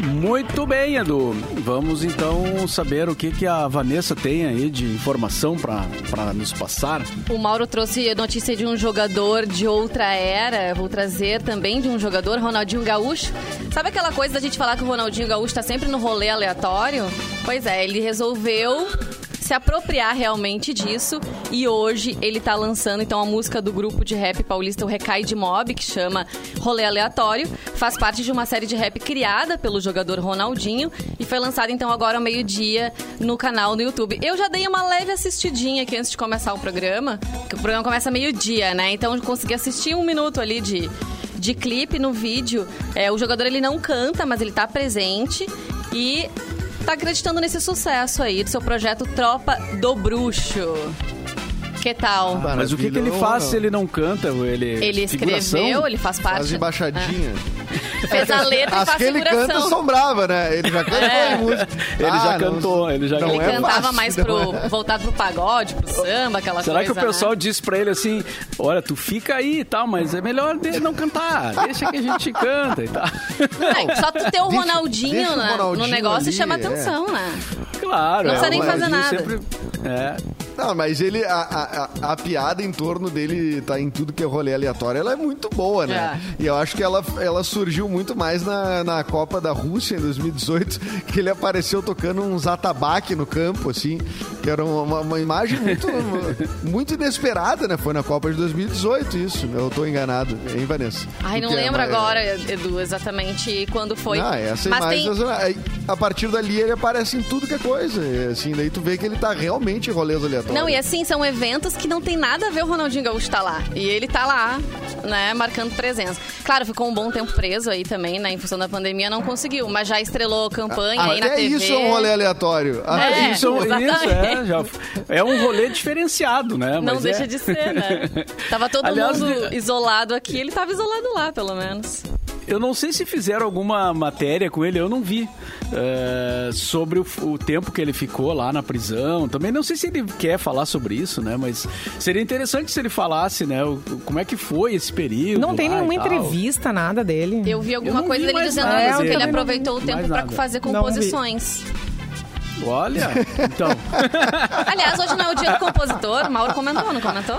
Muito bem, Edu. Vamos então saber o que, que a Vanessa tem aí de informação para nos passar. O Mauro trouxe notícia de um jogador de outra era. Vou trazer também de um jogador, Ronaldinho Gaúcho. Sabe aquela coisa da gente falar que o Ronaldinho Gaúcho está sempre no rolê aleatório? Pois é, ele resolveu se apropriar realmente disso. E hoje ele tá lançando então a música do grupo de rap paulista o Recai de Mob, que chama Rolê Aleatório. Faz parte de uma série de rap criada pelo jogador Ronaldinho e foi lançada então agora ao meio-dia no canal no YouTube. Eu já dei uma leve assistidinha aqui antes de começar o programa, que o programa começa meio-dia, né? Então eu consegui assistir um minuto ali de de clipe no vídeo. É, o jogador ele não canta, mas ele tá presente e tá acreditando nesse sucesso aí do seu projeto Tropa do Bruxo. Que tal? Mas o que, que ele faz se ele não canta? Ele, ele escreveu, ele faz parte. Faz embaixadinha. É. Fez a letra As e faz que ele figuração. canta são né? Ele já cantou É. em música. Ele Ah, já não- cantou, ele já não Ele cantou. é cantava fácil, mais pro, é. voltado pro pagode, pro samba, aquela Será coisa. que o pessoal né? diz pra ele assim: olha, tu fica aí e tal, mas é melhor de- não cantar, deixa que a gente canta e tal. Não, só tu ter o Deixa- Ronaldinho, deixa o né, Ronaldinho no negócio ali, chama é. atenção, né? Claro, Não é, precisa nem o fazer nada. Sempre, é, Não, mas ele, a, a, a- piada em torno dele tá em tudo que é rolê aleatório, ela é muito boa, né? É. E eu acho que ela, ela surgiu muito mais na, na Copa da Rússia em 2018, que ele apareceu tocando uns atabaque no campo, assim, que era uma, uma imagem muito, muito inesperada, né? Foi na Copa de 2018 isso, eu tô enganado, hein, Vanessa? Ai, não é lembro uma- agora, Edu, exatamente quando foi. Ah, essa Mas imagem. tem, A partir dali ele aparece em tudo que é coisa. Assim, daí tu vê que ele tá realmente em rolês aleatórios. Não, e assim, são eventos que não tem nada a ver o Ronaldinho Gaúcho tá lá. E ele tá lá, né, marcando presença. Claro, ficou um bom tempo preso aí também, né, em função da pandemia, não conseguiu. Mas já estrelou campanha aí na Até TV. isso é um rolê aleatório. Até É, isso, isso é, exatamente. já, é um rolê diferenciado, né? Não Mas deixa é- de ser, né? Tava todo Aliás, mundo isolado aqui, ele tava isolado lá, pelo menos. Eu não sei se fizeram alguma matéria com ele, eu não vi. é, sobre o, o tempo que ele ficou lá na prisão. Também não sei se ele quer falar sobre isso, né? Mas seria interessante se ele falasse, né? o- como é que foi esse período. Não tem nenhuma entrevista, nada dele. Eu vi alguma Eu coisa vi dele dizendo nada isso, que ele aproveitou o tempo pra nada. fazer composições. Olha, então. Aliás, hoje não é o dia do compositor, o Mauro comentou, não comentou?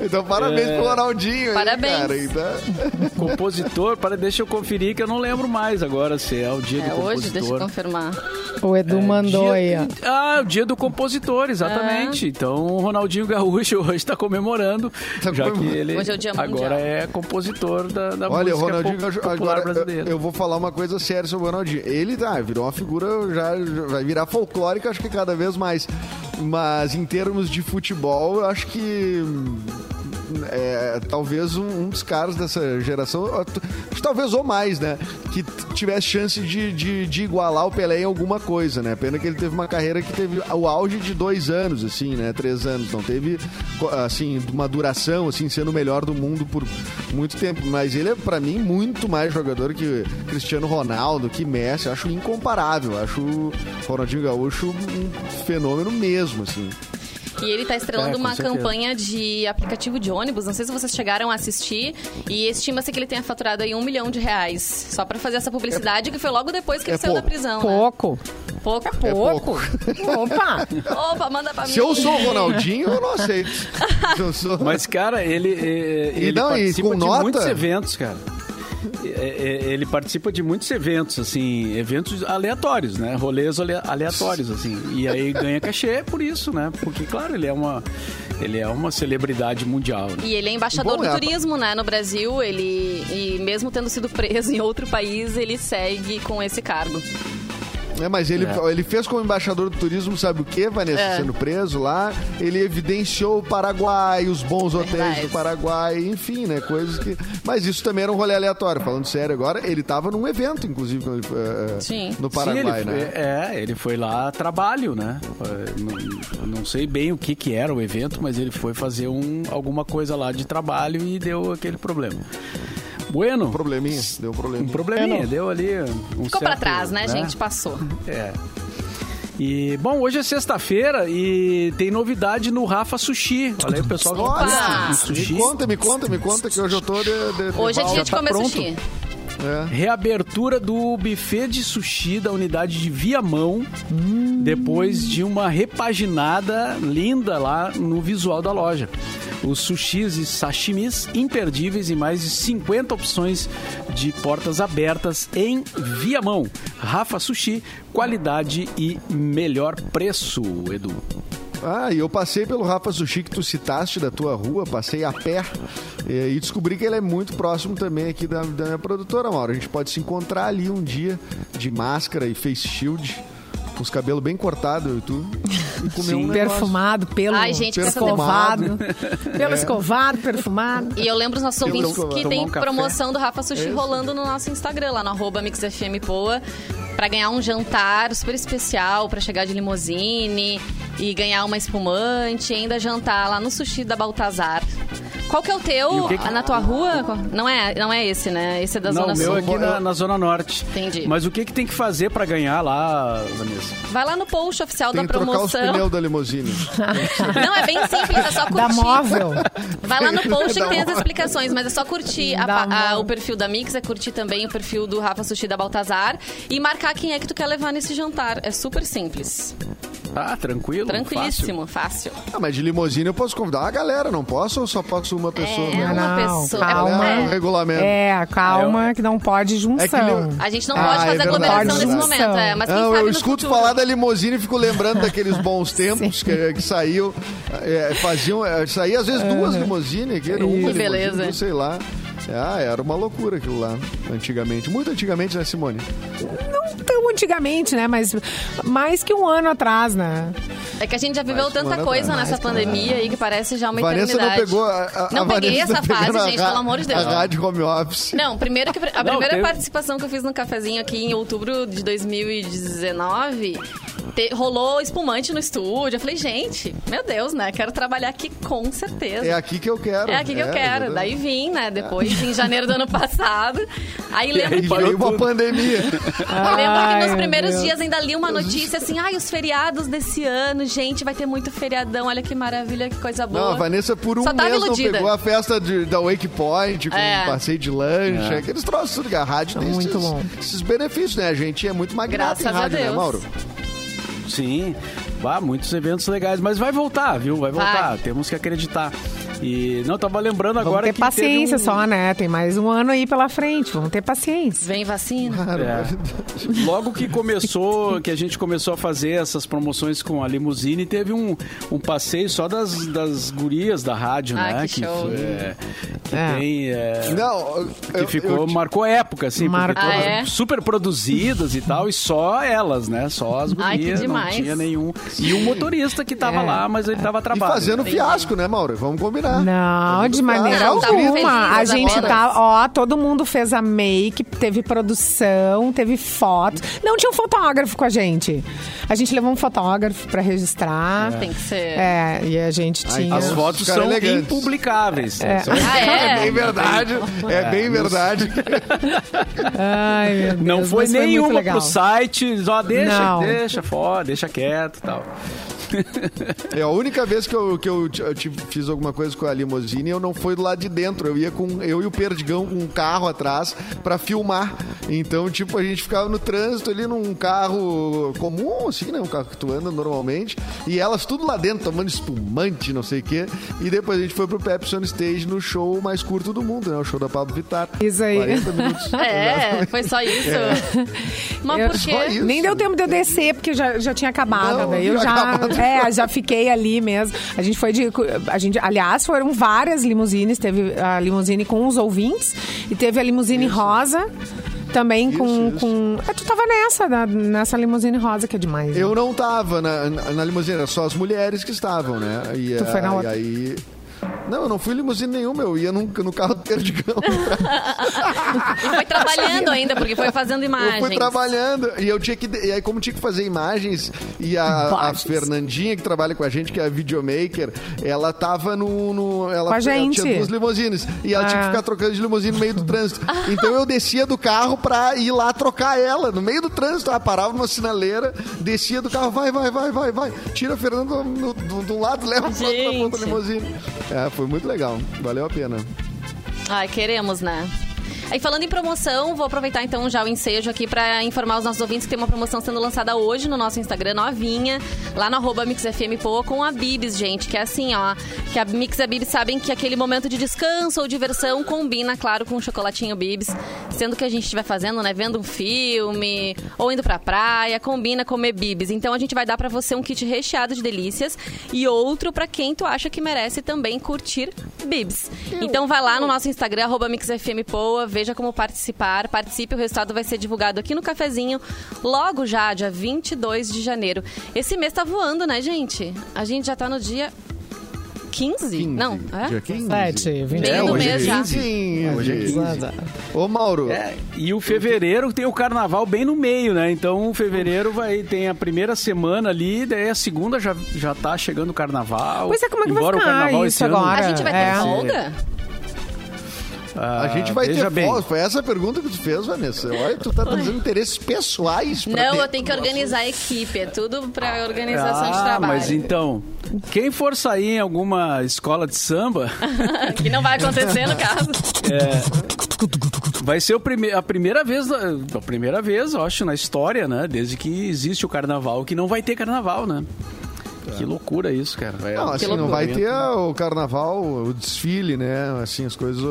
Então, parabéns É. pro Ronaldinho. Parabéns. cara. Então, compositor, para, deixa eu conferir que eu não lembro mais agora se é o dia É do hoje, deixa eu compositor. confirmar. O Edu mandou aí, ó. Ah, o dia do compositor, exatamente. Então o Ronaldinho Gaúcho hoje está comemorando, Tá já que comemorando. ele Hoje é o dia mundial. agora é compositor da, da Olha, o música Ronaldinho po- Gaúcho, popular agora eu, brasileira. eu vou falar uma coisa séria sobre o Ronaldinho. Ele tá, virou uma figura, já, já vai virar folclórica, acho que cada vez mais. Mas em termos de futebol, eu acho que é, talvez um, um dos caras dessa geração, talvez ou mais, né? Que tivesse chance de, de, de igualar o Pelé em alguma coisa, né? Pena que ele teve uma carreira que teve o auge de dois anos, assim, né? Três anos. Não teve, assim, uma duração, assim, sendo o melhor do mundo por muito tempo. Mas ele é, pra mim, muito mais jogador que Cristiano Ronaldo, que Messi. Acho incomparável. Acho o Ronaldinho Gaúcho um fenômeno mesmo, assim. E ele tá estrelando É, uma certeza. campanha de aplicativo de ônibus. Não sei se vocês chegaram a assistir. E estima-se que ele tenha faturado aí um milhão de reais. Só pra fazer essa publicidade, que foi logo depois que É ele saiu da pouco. prisão, né? Pouco. Pouco. Pouco. Opa! Opa, manda pra mim. Se eu sou o Ronaldinho, eu não aceito. Eu sou... Mas, cara, ele, é, ele não, e participa com de nota? muitos eventos, cara. É, é, Ele participa de muitos eventos, assim, eventos aleatórios, né? Rolês ale- aleatórios, assim. E aí ganha cachê por isso, né? Porque, claro, ele é uma, ele é uma celebridade mundial. né? E ele é embaixador Bom, do é, turismo, né, no Brasil. Ele e mesmo tendo sido preso em outro país, ele segue com esse cargo. É, mas ele, É. ele fez como embaixador do turismo, sabe o que, Vanessa? É. Sendo preso lá, ele evidenciou o Paraguai, os bons hotéis Verdade. do Paraguai, enfim, né? Coisas que. Mas isso também era um rolê aleatório. Falando sério agora, ele tava num evento, inclusive, ele, eh, Sim. no Sim, Paraguai, ele, né? foi- É, ele foi lá a trabalho, né? Não, não sei bem o que, que era o evento, mas ele foi fazer um, alguma coisa lá de trabalho e deu aquele problema. Bueno, Um probleminha, deu um um probleminha. probleminha, deu ali um Ficou pra certo, trás, né, gente? Passou. É. E, bom, hoje é sexta-feira e tem novidade no Rafa Sushi. Olha aí, o pessoal Opa! gosta de Me conta, me conta, me conta que hoje eu tô de. de- de Hoje é dia de tá comer pronto? sushi. É. Reabertura do buffet de sushi da unidade de Viamão, depois de uma repaginada linda lá no visual da loja. Os sushis e sashimis imperdíveis e mais de 50 opções de portas abertas em Viamão. Rafa Sushi, qualidade e melhor preço, Edu. Ah, e eu passei pelo Rafa Sushi que tu citaste da tua rua, passei a pé eh, e descobri que ele é muito próximo também aqui da, da minha produtora, Mauro. A gente pode se encontrar ali um dia de máscara e face shield, com os cabelos bem cortados, eu e tu, e comer Sim. um. Perfumado, pelo Ai, gente, escovado. Pelo escovado, perfumado. E eu lembro os nossos Eu ouvintes vou que tomar tem um promoção do Rafa Sushi rolando no nosso Instagram, lá no arroba MixFMPoa, pra ganhar um jantar super especial, pra chegar de limousine e ganhar uma espumante, e ainda jantar lá no sushi da Baltazar. Qual que é o teu? o que que- Ah, Na tua rua? Não é, não é esse, né? Esse é da Não, Zona o meu Sul. é aqui na, na Zona Norte. Entendi. Mas o que, que tem que fazer pra ganhar lá, Vanessa? Vai lá no post oficial Tem da que trocar os promoção. pneus da limusine. Não, é bem simples, é só curtir. Da móvel. Vai lá no post que tem as explicações, mas é só curtir a a- o perfil da Mix, é curtir também o perfil do Rafa Sushi da Baltazar e marcar quem é que tu quer levar nesse jantar. É super simples. Tá, tranquilo? Tranquilíssimo, fácil. Ah, mas de limusine eu posso convidar a galera, não posso ou só posso uma pessoa? É, uma Não, pessoa. calma. É o É, regulamento? É, calma, que não pode junção. É que a gente não Ah, pode é fazer verdade. aglomeração nesse junção. momento, é, mas quem Não, sabe eu no escuto futuro. falar da limusine e fico lembrando daqueles bons tempos que, que saiu, é, faziam, é, saía às vezes duas limusines, que era uma Que limusine, beleza. sei lá. Ah, era uma loucura aquilo lá, antigamente. Muito antigamente, né, Simone? Não tão antigamente, né? Mas mais que um ano atrás, né? É que a gente já viveu Mais tanta coisa atrás. nessa pandemia aí que parece já uma Vanessa não eternidade. pegou a, a, Não a peguei Vanessa essa fase, a gente, pelo amor de Deus. A rádio home office. Não, primeiro que a Não, primeira teve- participação que eu fiz no cafezinho aqui em outubro de 2019 te- rolou espumante no estúdio. Eu falei, gente, meu Deus, né? Quero trabalhar aqui com certeza. É aqui que eu quero. É aqui que eu quero. Daí vim, né? Depois, em janeiro do ano passado. Aí lembro que. veio uma pandemia. Eu lembro que nos primeiros Deus. dias ainda li uma notícia assim, ai, os feriados desse ano, gente, vai ter muito feriadão, olha que maravilha, que coisa boa. Não, a Vanessa por um Só mês não pegou a festa de- da Wake Point, com É. um passeio de lanche, É. aqueles troços tudo que a rádio tem Muito esses, esses benefícios, né? A gente é muito magnata Graças em a rádio, né, Deus. Mauro? Sim, Vá, muitos eventos legais, mas vai voltar, viu? Vai voltar, Vai. temos que acreditar. E não tava lembrando Vamos agora ter que paciência teve um... só, né? Tem mais um ano aí pela frente. Vamos ter paciência. Vem vacina. É. Logo que começou, que a gente começou a fazer essas promoções com a limusine, teve um, um passeio só das, das gurias da rádio, Ah, né? que show. é, que É. tem. é, Não, que eu, ficou, eu- marcou época, assim, porque Marcou. todas Ah, é? super produzidas e tal, e só elas, né? Só as Ai, que gurias, não demais. tinha nenhum. E o motorista que tava É. lá, mas ele tava a E fazendo fiasco, né, Mauro? Vamos combinar. Não, de maneira Não, tá alguma. felizes A gente agora. tá, ó, todo mundo fez a make, teve produção, teve foto. Não tinha um fotógrafo com a gente. A gente levou um fotógrafo pra registrar. Tem que ser. É, e a gente tinha. As Os fotos são elegantes. impublicáveis. É. Ah, É é? bem verdade. É bem verdade. Ai, meu Deus, Não foi nenhuma legal. pro site, ó, deixa, Não. deixa fora, deixa quieto e tal. É a única vez que eu, que eu, eu tive- fiz alguma coisa com a limusine, eu não fui do lado de dentro. Eu ia com eu e o Perdigão com um carro atrás pra filmar. Então, tipo, a gente ficava no trânsito ali num carro comum, assim, né? Um carro que tu anda normalmente. E elas tudo lá dentro, tomando espumante, não sei o quê. E depois a gente foi pro Pepsi on Stage no show mais curto do mundo, né? O show da Pablo Vittar. Isso aí. 40 minutos. É, foi só isso. Mas Eu- por Só quê? isso. Nem deu tempo de eu descer, porque já, já tinha acabado. Não, daí eu já já, acabado. é, já fiquei ali mesmo. A gente foi de. A gente, aliás, foram várias limusines. Teve a limusine com os ouvintes e teve a limusine rosa. Também Isso, com. isso. com é, tu tava nessa, na- nessa limusine rosa, que é demais. né? Eu não tava na, na, na limusine, era só as mulheres que estavam, né? E, Tu foi na ah, outra? E aí. Não, eu não fui em limusine nenhuma, eu ia no, no carro do Perdigão. E foi trabalhando ainda, porque foi fazendo imagens. Eu fui trabalhando e eu tinha que. E aí, como tinha que fazer imagens, e a, a. Fernandinha, que trabalha com a gente, que é a videomaker, ela tava no. no- ela, Com a ela gente. tinha duas limusines. E ela tinha que Ah. ficar trocando de limusine no meio do trânsito. Então eu descia do carro pra ir lá trocar ela. No meio do trânsito, ela parava numa sinaleira, descia do carro, vai, vai, vai, vai, vai. Tira a Fernanda do, de um lado, leva pro outro, pra outra Gente. limusine. É, foi muito legal. Valeu a pena. Ai, queremos, né? Aí falando em promoção, vou aproveitar então já o ensejo aqui pra informar os nossos ouvintes que tem uma promoção sendo lançada hoje no nosso Instagram, novinha, lá no arroba MixFMPoa com a Bibis, gente, que é assim, ó, que a Mix e a Bibis sabem que aquele momento de descanso ou diversão combina, claro, com o chocolatinho Bibis, sendo que a gente estiver fazendo, né, vendo um filme ou indo pra praia, combina comer Bibis. Então a gente vai dar pra você um kit recheado de delícias e outro pra quem tu acha que merece também curtir Bibs. Então vai lá no nosso Instagram, arroba MixFMPoa, veja como participar, participe, o resultado vai ser divulgado aqui no cafezinho logo já, dia 22 de janeiro. Esse mês tá voando, né, gente? A gente já tá no dia 15? 15. Não, é? Dia 15. Sete, vinte Meio do hoje mês é já. 15. Hoje é 15. Ô, Mauro. É, e o fevereiro tem o carnaval bem no meio, né? Então o fevereiro vai tem a primeira semana ali, daí a segunda já, já tá chegando o carnaval. Pois é, como é que vai Embora ficar o carnaval isso ano- agora? A gente vai ter É. folga? Ah, A gente vai ter bem. Foi essa a pergunta que tu fez, Vanessa. Olha, tu tá trazendo interesses pessoais pra Não, ter- eu tenho que organizar a equipe, é tudo pra organização de Ah, trabalho. mas então, quem for sair em alguma escola de samba, que não vai acontecer no caso. vai ser o prime a primeira vez, a primeira vez, eu acho, na história, né? Desde que existe o carnaval, que não vai ter carnaval, né? Que loucura isso, cara. Vai- Não, assim, não vai ter o carnaval, o desfile, né? Assim, as coisas,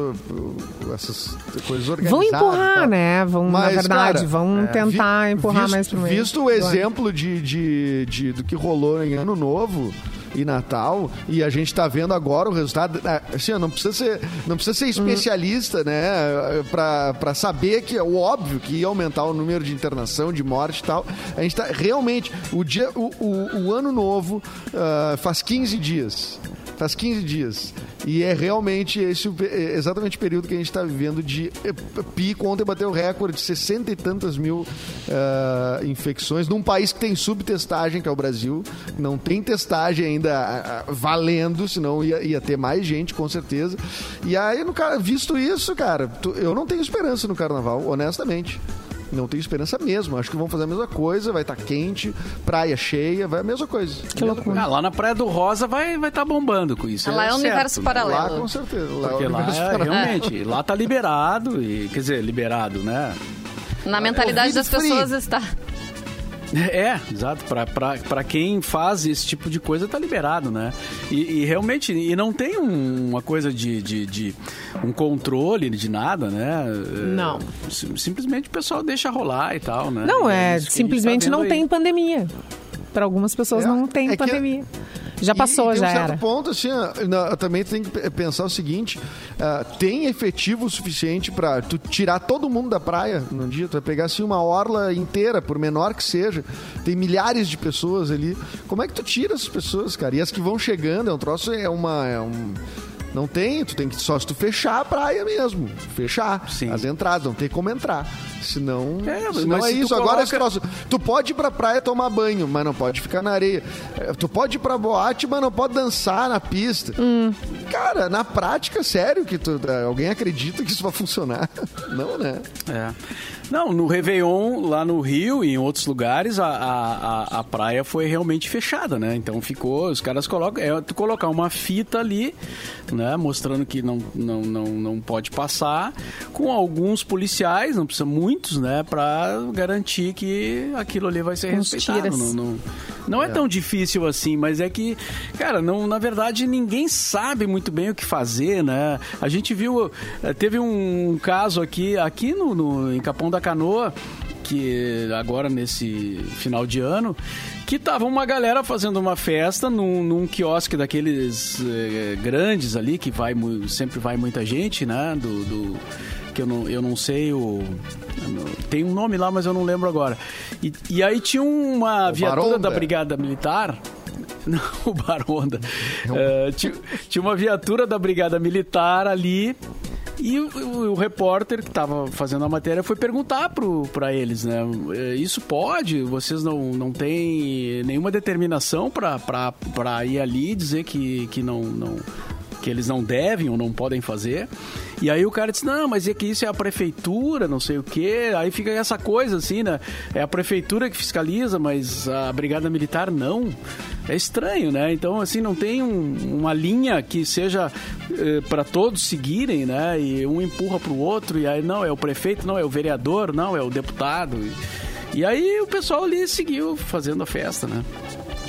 essas coisas organizadas. Vão e empurrar, né? Vão, na Mas, verdade, cara, vão é, tentar vi- empurrar visto, mais pro meio. Visto o exemplo de, de, de- do que rolou em Ano Novo e Natal, e a gente tá vendo agora o resultado. é, Assim, não precisa ser, não precisa ser especialista, né? Pra, pra saber que é o óbvio que ia aumentar o número de internação, de morte e tal. A gente tá realmente. O, dia, o, o, o Ano Novo ah, faz 15 dias. Faz 15 dias. E é realmente esse é exatamente o período que a gente está vivendo de eh, pico. Ontem bateu o recorde de 60 e tantas mil ah, infecções num país que tem subtestagem, que é o Brasil. Não tem testagem ainda ah, ah, valendo, senão ia, ia ter mais gente, com certeza. E aí, no, visto isso, cara, eu não tenho esperança no carnaval, honestamente. Não tenho esperança mesmo. Acho que vão fazer a mesma coisa, vai estar quente, praia cheia, vai a mesma coisa. Que loucura. Ah, lá na Praia do Rosa vai vai estar bombando com isso. Lá é um certo, universo né? paralelo. Lá com certeza. Lá, Porque é o lá universo é, paralelo. realmente, lá tá liberado e quer dizer, liberado, né? Na mentalidade das pessoas está. É, exato. Pra quem faz esse tipo de coisa, tá liberado, né? E, e realmente, e não tem um- uma coisa de, de, de um controle de nada, né? Não. É, sim- simplesmente o pessoal deixa rolar e tal, né? Não, é, que a gente simplesmente tá não vendo tem aí. pandemia. Para algumas pessoas É, não tem é que- pandemia. Já passou, e já um certo era. ponto, assim, na- também tem que pe- pensar o seguinte: ah, tem efetivo suficiente para tu tirar todo mundo da praia num dia? Tu vai pegar assim uma orla inteira, por menor que seja, tem milhares de pessoas ali. Como é que tu tira essas pessoas, cara? E as que vão chegando, é um troço, é uma. É um, Não tem, tu tem que só se tu fechar a praia mesmo. Fechar Sim. as entradas, não tem como entrar. Senão, É, senão mas é se isso. Agora esse coloca- troço. Tu pode ir pra praia tomar banho, mas não pode ficar na areia. É, Tu pode ir pra boate, mas não pode dançar na pista. Cara, na prática, sério que tu, alguém acredita que isso vai funcionar? Não, né? É. Não, no Réveillon, lá no Rio e em outros lugares, a, a, a, a praia foi realmente fechada, né? Então ficou, os caras colocam, é tu colocar uma fita ali, né? Mostrando que não, não, não, não pode passar, com alguns policiais, não precisa muitos, né? Pra garantir que aquilo ali vai ser Uns respeitado. tiras. Não, não, não é. tão difícil assim, mas é que, cara, não, na verdade ninguém sabe muito bem o que fazer, né? A gente viu, eh, teve um caso aqui, aqui no, no- em Capão da Canoa, que agora nesse final de ano, que tava uma galera fazendo uma festa num, num quiosque daqueles eh, grandes ali, que vai sempre vai muita gente, né? Do, do- que eu não, eu não sei o. Tem um nome lá, mas eu não lembro agora. E, e aí tinha uma viatura Baronda? da Brigada Militar. Não, o Baronda. Eh, tinha, tinha uma viatura da Brigada Militar ali. E o, o- o repórter que estava fazendo a matéria foi perguntar para eles, né? eh, Isso pode? Vocês não, não têm nenhuma determinação para ir ali e dizer que, que não, não que eles não devem ou não podem fazer. E aí o cara disse, não, mas é que isso é a prefeitura, não sei o quê. Aí fica essa coisa assim, né? É a prefeitura que fiscaliza, mas a brigada militar não. É estranho, né? Então, assim, não tem um- uma linha que seja para todos seguirem, né? E um empurra para o outro, e aí não, é o prefeito, não, é o vereador, não, é o deputado. E, e aí o pessoal ali seguiu fazendo a festa, né?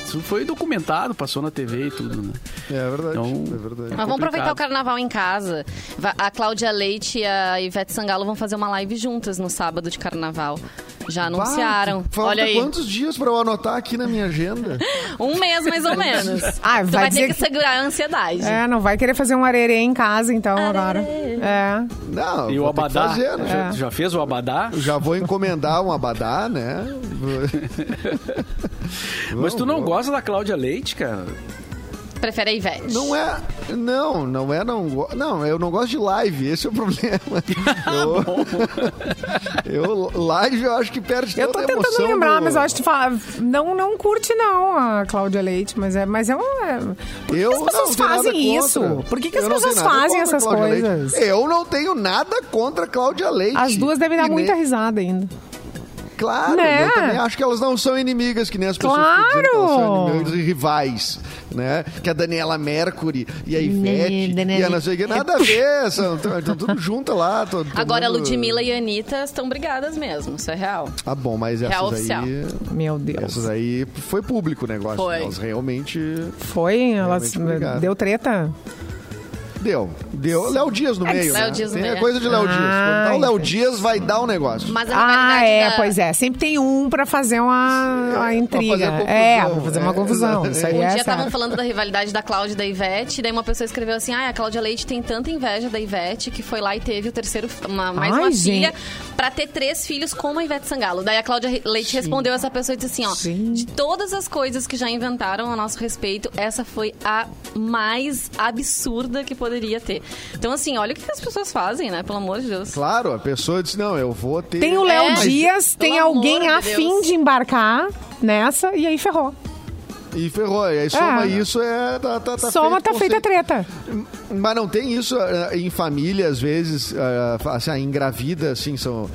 Isso foi documentado, passou na TV e tudo, né? É verdade. Então- é verdade. Mas vamos aproveitar o carnaval em casa. A Cláudia Leite e a Ivete Sangalo vão fazer uma live juntas no sábado de carnaval. Já anunciaram. Bah, falta Olha aí. quantos dias pra eu anotar aqui na minha agenda? Um mês mais ou menos. Ah, tu vai vai ter que que- segurar a ansiedade. É, não vai querer fazer um arerê em casa, então, agora. É. Não, E o Abadá? fazer, né? já, já fez o Abadá? Já vou encomendar um abadá, né? Mas tu não gosta da Cláudia Leite, cara? Prefere a Ivete. Não é. Não, não é. Não, não, eu não gosto de live, esse é o problema. Eu, eu- live eu acho que perde Eu tô tentando emoção lembrar, do- mas eu acho que fala, não, não curte não a Cláudia Leite, mas é, mas é um... É, por que Eu as pessoas não tenho nada fazem contra. isso? Por que, que as Eu pessoas fazem essas coisas? Leite. Eu não tenho nada contra a Cláudia Leite. As duas devem dar E muita nem- risada ainda. Claro, Né? eu também acho que elas não são inimigas, que nem as pessoas Claro! dizendo que elas são inimigas e rivais, né? Que a Daniela Mercury e a Ivete Né, e a não sei o que, nada a ver, são, estão tudo junto lá. Agora, a mundo- Ludmilla e a Anitta estão brigadas mesmo, isso é real. Ah, bom, mas Real essas oficial. aí... Meu Deus. Essas aí foi público o negócio. Foi. Elas realmente Foi, elas deu treta. Deu. Deu Léo Dias no É meio. Léo né? Dias no Tem meio. coisa de Léo Dias. Quando tá o Léo. Dias vai dar um negócio. Mas a Ah, é, da- pois é. Sempre tem um pra fazer uma, É, a pra intriga. fazer é, pra fazer uma É, confusão. Isso aí Um é dia estavam falando da rivalidade da Cláudia e da Ivete, daí uma pessoa escreveu assim: ah, a Cláudia Leite tem tanta inveja da Ivete que foi lá e teve o terceiro, uma, mais Ai, uma gente. filha pra ter três filhos com a Ivete Sangalo. Daí a Cláudia Leite respondeu essa pessoa e disse assim: ó, Sim. de todas as coisas que já inventaram a nosso respeito, essa foi a mais absurda que poderia ter. Então, assim, olha o que as pessoas fazem, né? Pelo amor de Deus. Claro, a pessoa disse, não, eu vou ter... Tem o Léo É, Dias, tem pelo alguém de a fim Deus. de embarcar nessa e aí ferrou. E ferrou. E aí soma É. isso, é... Tá, tá, tá Soma, feito tá feita a conceito. treta. Mas não tem isso eh, em família, às vezes, eh, assim, ah, engravida, assim, são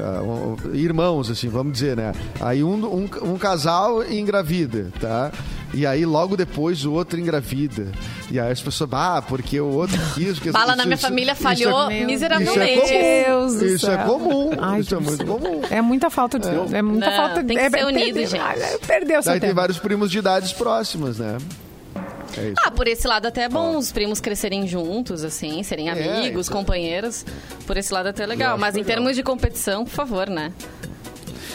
ah, um- irmãos, assim, vamos dizer, né? Aí um, um, um casal engravida, tá? E aí logo depois o outro engravida. E aí as pessoas, ah, porque o outro quis... Porque Bala isso- na minha isso- família isso falhou é- Meu miseravelmente. Isso é Deus do Isso é comum. Ai, isso é muito comum. É muita falta de. É, muita Não, falta tem que é, ser unido, perdeu, gente. ah, Perdeu seu Daí tem vários primos de idades próximas, né? É isso. Ah, por esse lado até é bom os primos crescerem juntos, assim, serem amigos, isso. companheiros. Por esse lado até é legal. Mas em legal. termos de competição, por favor, né?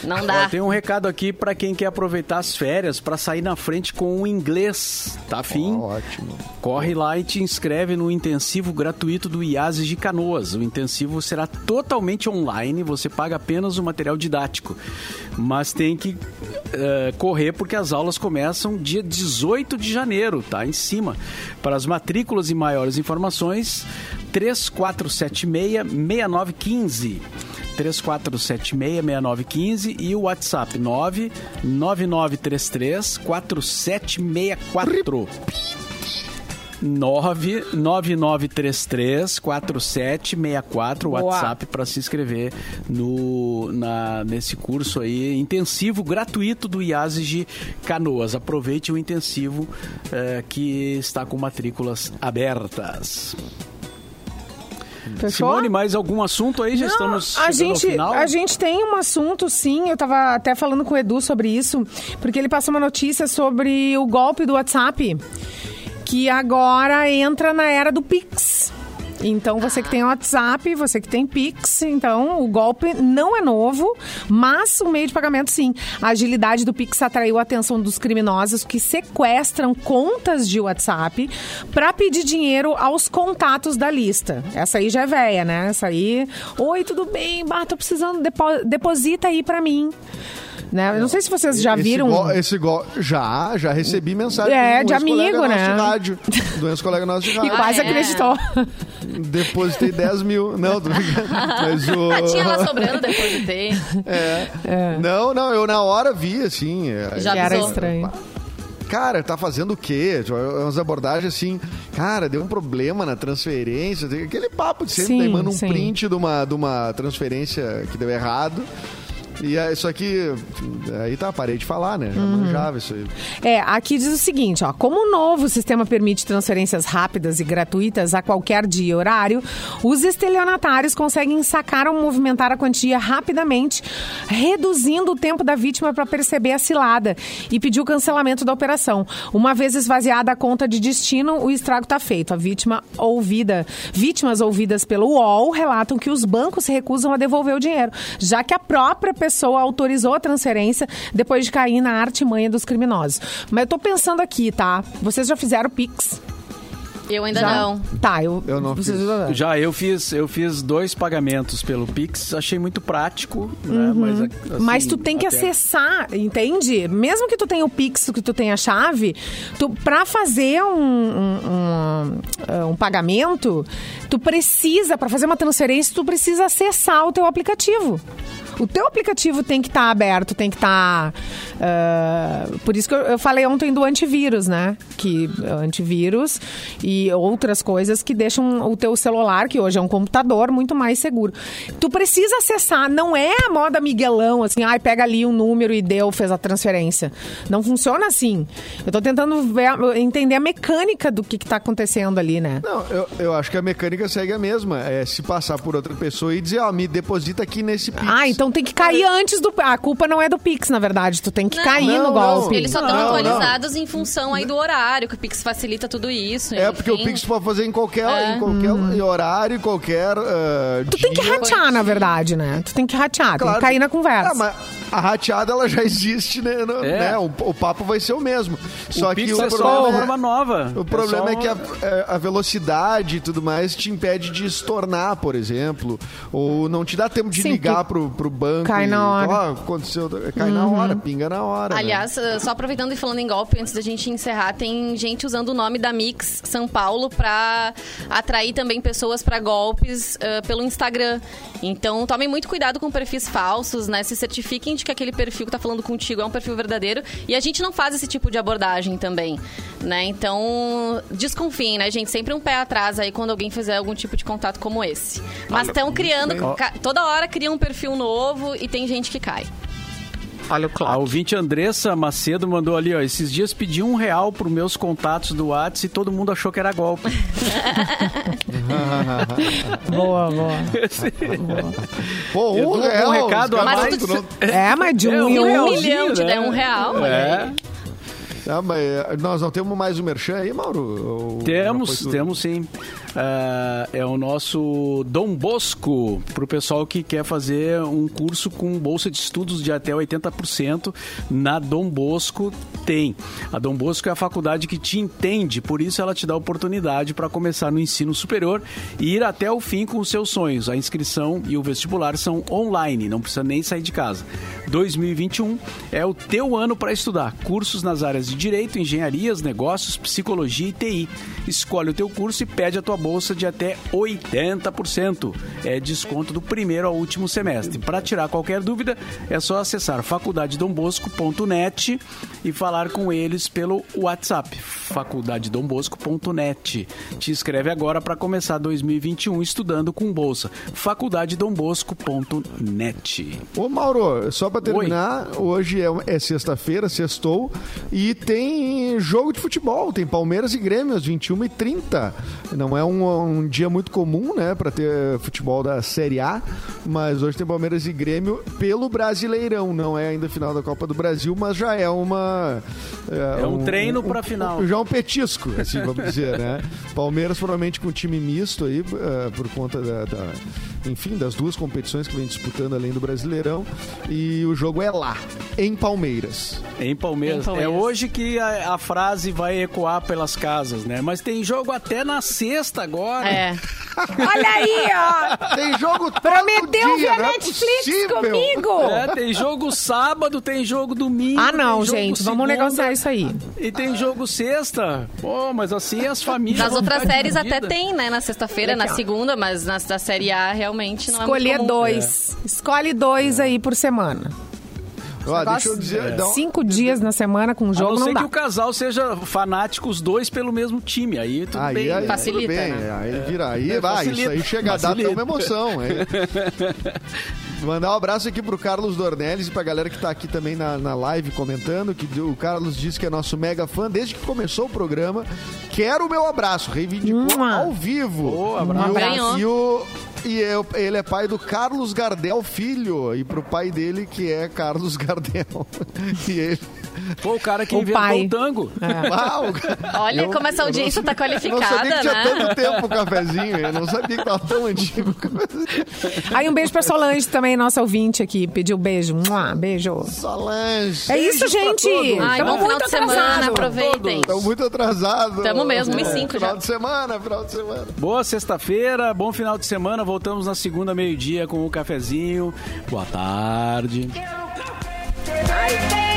Não dá. Ó, tem um recado aqui pra quem quer aproveitar as férias pra sair na frente com o inglês. Tá afim? Ó, ótimo. Corre lá e te inscreve no intensivo gratuito do IASES de Canoas. O intensivo será totalmente online, você paga apenas o material didático. Mas tem que eh, correr porque as aulas começam dia 18 de janeiro, tá? Em cima. Para as matrículas e maiores informações, 3476-6915. 3476-6915 e o WhatsApp 99933 4764. 99933 4764 Boa. WhatsApp para se inscrever no, na, nesse curso aí intensivo gratuito do de Canoas. Aproveite o intensivo eh, que está com matrículas abertas. Fechou? Simone, mais algum assunto aí? Já Não, estamos a gente, final. A gente tem um assunto, sim. Eu tava até falando com o Edu sobre isso, porque ele passou uma notícia sobre o golpe do WhatsApp, que agora entra na era do Pix. Então, você que tem WhatsApp, você que tem Pix, então o golpe não é novo, mas o meio de pagamento sim. A agilidade do Pix atraiu a atenção dos criminosos que sequestram contas de WhatsApp para pedir dinheiro aos contatos da lista. Essa aí já é velha, né? Essa aí, oi, tudo bem? Bah, tô precisando, depo- deposita aí para mim. Né? Eu não sei se vocês já Esse viram. go- Esse go- já, já recebi mensagem. É, um de amigo, nosso né? De rádio, do ex-colega nosso de E rádio. quase é. acreditou. Depositei 10 mil. Não, tô brincando. Mas o... Ah, tinha lá sobrando, depositei. É. Não, não, eu na hora vi, assim. é, Já Que era estranho. Cara, tá fazendo o quê? Tipo, Umas abordagens assim, cara, deu um problema na transferência. Aquele papo de sempre, Sim, daí manda um sim. print de uma, de uma transferência que deu errado. E é isso aqui, aí tá, parei de falar, né? Já Uhum. manjava isso aí. É, aqui diz o seguinte, ó, como o novo sistema permite transferências rápidas e gratuitas a qualquer dia e horário, os estelionatários conseguem sacar ou movimentar a quantia rapidamente, reduzindo o tempo da vítima para perceber a cilada e pedir o cancelamento da operação. Uma vez esvaziada a conta de destino, o estrago está feito. A vítima ouvida, vítimas ouvidas pelo UOL relatam que os bancos se recusam a devolver o dinheiro, já que a própria pessoa autorizou a transferência depois de cair na artimanha dos criminosos. Mas eu tô pensando aqui, tá? Vocês já fizeram Pix? Eu ainda Já? não. Tá, eu, Eu não fiz. já- Já eu fiz, eu fiz dois pagamentos pelo Pix, achei muito prático, né? Mas, assim, Uhum. Mas tu tem que até- acessar, entende? Mesmo que tu tenha o Pix, que tu tenha a chave, tu, pra fazer um, um, um, um pagamento, tu precisa, pra fazer uma transferência, tu precisa acessar o teu aplicativo. O teu aplicativo tem que estar aberto, tem que estar. ah, por isso que eu, eu falei ontem do antivírus, né? Que antivírus e outras coisas que deixam o teu celular, que hoje é um computador, muito mais seguro. Tu precisa acessar, não é a moda Miguelão, assim, ai, pega ali um número e deu, fez a transferência. Não funciona assim. Eu tô tentando ver- entender a mecânica do que, que tá acontecendo ali, né? Não, eu, eu acho que a mecânica segue a mesma. É se passar por outra pessoa e dizer, ó, me deposita aqui nesse Pix. Ah, então tem que cair antes do. A culpa não é do Pix, na verdade. Tu tem que Não, cair não, no golpe. não. Eles só estão Não, não. atualizados em função aí do horário, que o Pix facilita tudo isso. É, porque o enfim. Pix tu pode fazer em qualquer, É. em qualquer horário, em qualquer ah, Tu tem que dia. ratear, na verdade, né? Tu tem que ratear, tem que cair na conversa. Ah, mas a rateada, ela já existe, né? No- É. né? O, o papo vai ser o mesmo. Só o que Pix o é só problema uma é- forma nova. O problema é, só que a, é, a velocidade e tudo mais te impede de estornar, por exemplo. Ou não te dá tempo de Sim, ligar que pro, pro banco. cai e, na hora. Ó, aconteceu. Cai na hora, pinga na hora. né? Aliás, eh, só aproveitando e falando em golpe, antes da gente encerrar, tem gente usando o nome da Mix São Paulo pra atrair também pessoas pra golpes eh, pelo Instagram. Então, tomem muito cuidado com perfis falsos, né? Se certifiquem de que aquele perfil que tá falando contigo é um perfil verdadeiro. E a gente não faz esse tipo de abordagem também, né? Então, desconfiem, né, gente? Sempre um pé atrás aí quando alguém fizer algum tipo de contato como esse. Mas estão criando, ca- toda hora criam um perfil novo e tem gente que cai. Olha o A ouvinte Andressa Macedo mandou ali, ó. Esses dias pedi um real pros meus contatos do WhatsApp e todo mundo achou que era golpe. Boa, boa. Pô, um um real. recado a mais? tu É, mas de É, um um em um. Um milhão né? der um real, olha É. Ah, mas eh, nós não temos mais o Merchan aí, Mauro? Ou Temos, temos sim. Ah, é o nosso Dom Bosco, para o pessoal que quer fazer um curso com bolsa de estudos de até 80%. Na Dom Bosco tem. A Dom Bosco é a faculdade que te entende, por isso ela te dá oportunidade para começar no ensino superior e ir até o fim com os seus sonhos. A inscrição e o vestibular são online, não precisa nem sair de casa. 2021 é o teu ano para estudar. Cursos nas áreas de direito, engenharias, negócios, psicologia e TI. Escolhe o teu curso e pede a tua bolsa de até 80%. É desconto do primeiro ao último semestre. Para tirar qualquer dúvida, é só acessar faculdadedombosco.net e falar com eles pelo WhatsApp, faculdadedombosco.net. Te inscreve agora para começar 2021 estudando com bolsa. faculdadedombosco.net. Ô, Mauro, só pra terminar, hoje é, é sexta-feira, sextou, e tem jogo de futebol, tem Palmeiras e Grêmio às 21h30. Não é um, um dia muito comum, né, pra ter futebol da Série A, mas hoje tem Palmeiras e Grêmio pelo Brasileirão. Não é ainda final da Copa do Brasil, mas já é uma... É um treino pra final. Já um petisco, assim, vamos dizer, né? Palmeiras provavelmente com time misto aí, eh, por conta da, da- enfim, das duas competições que vem disputando além do Brasileirão. E o jogo é lá, em Palmeiras. Em Palmeiras. Em Palmeiras. É hoje que a, a frase vai ecoar pelas casas, né? Mas tem jogo até na sexta agora. É. Olha aí, ó. Tem jogo todo Prometeu dia, ver não é Netflix possível. comigo. É, tem jogo sábado, tem jogo domingo. Ah, não, tem jogo gente. Vamos segunda, negociar isso aí. E tem jogo sexta. Pô, mas assim as famílias. Nas outras séries até tem, né? Na sexta-feira, na segunda, mas na, da Série A realmente não é Escolher muito comum. dois. Escolhe dois aí por semana. Ó, deixa eu dizer... dá um- Cinco dias na semana com A jogo não não ser dá. que o casal seja fanático, os dois pelo mesmo time. Aí tudo Aí, bem. aí, Facilita, tudo bem, né? Aí vira. Aí, É, vai, facilita. isso aí chega a dar até Facilita. uma emoção. aí. Mandar um abraço aqui pro Carlos Dornelles e pra galera que tá aqui também na, na live comentando, que o Carlos disse que é nosso mega fã desde que começou o programa. Quero o meu abraço, reivindicou Mua. ao vivo. Ô, abraço. E o- Ganhou. E, o, e eu- ele é pai do Carlos Gardel Filho, e pro pai dele que é Carlos Gardel. e ele... Pô, o cara que O inventou pai. o tango. Uau, Olha eu- como essa audiência tá sabia- qualificada, Eu não sabia que tinha né? tanto tempo o cafezinho. Eu não sabia que tava tão antigo o cafezinho. Aí um beijo pra Solange também, nossa ouvinte aqui. Pediu beijo. Mua, beijo. Solange. É isso, gente. Ai, Tamo bom final muito de semana, atrasado. aproveitem. Estão muito atrasados. Tamo mesmo, 1h05 Final já. de semana, final de semana. Boa sexta-feira, bom final de semana. Voltamos na segunda, meio-dia, com o cafezinho. Boa tarde. Ai,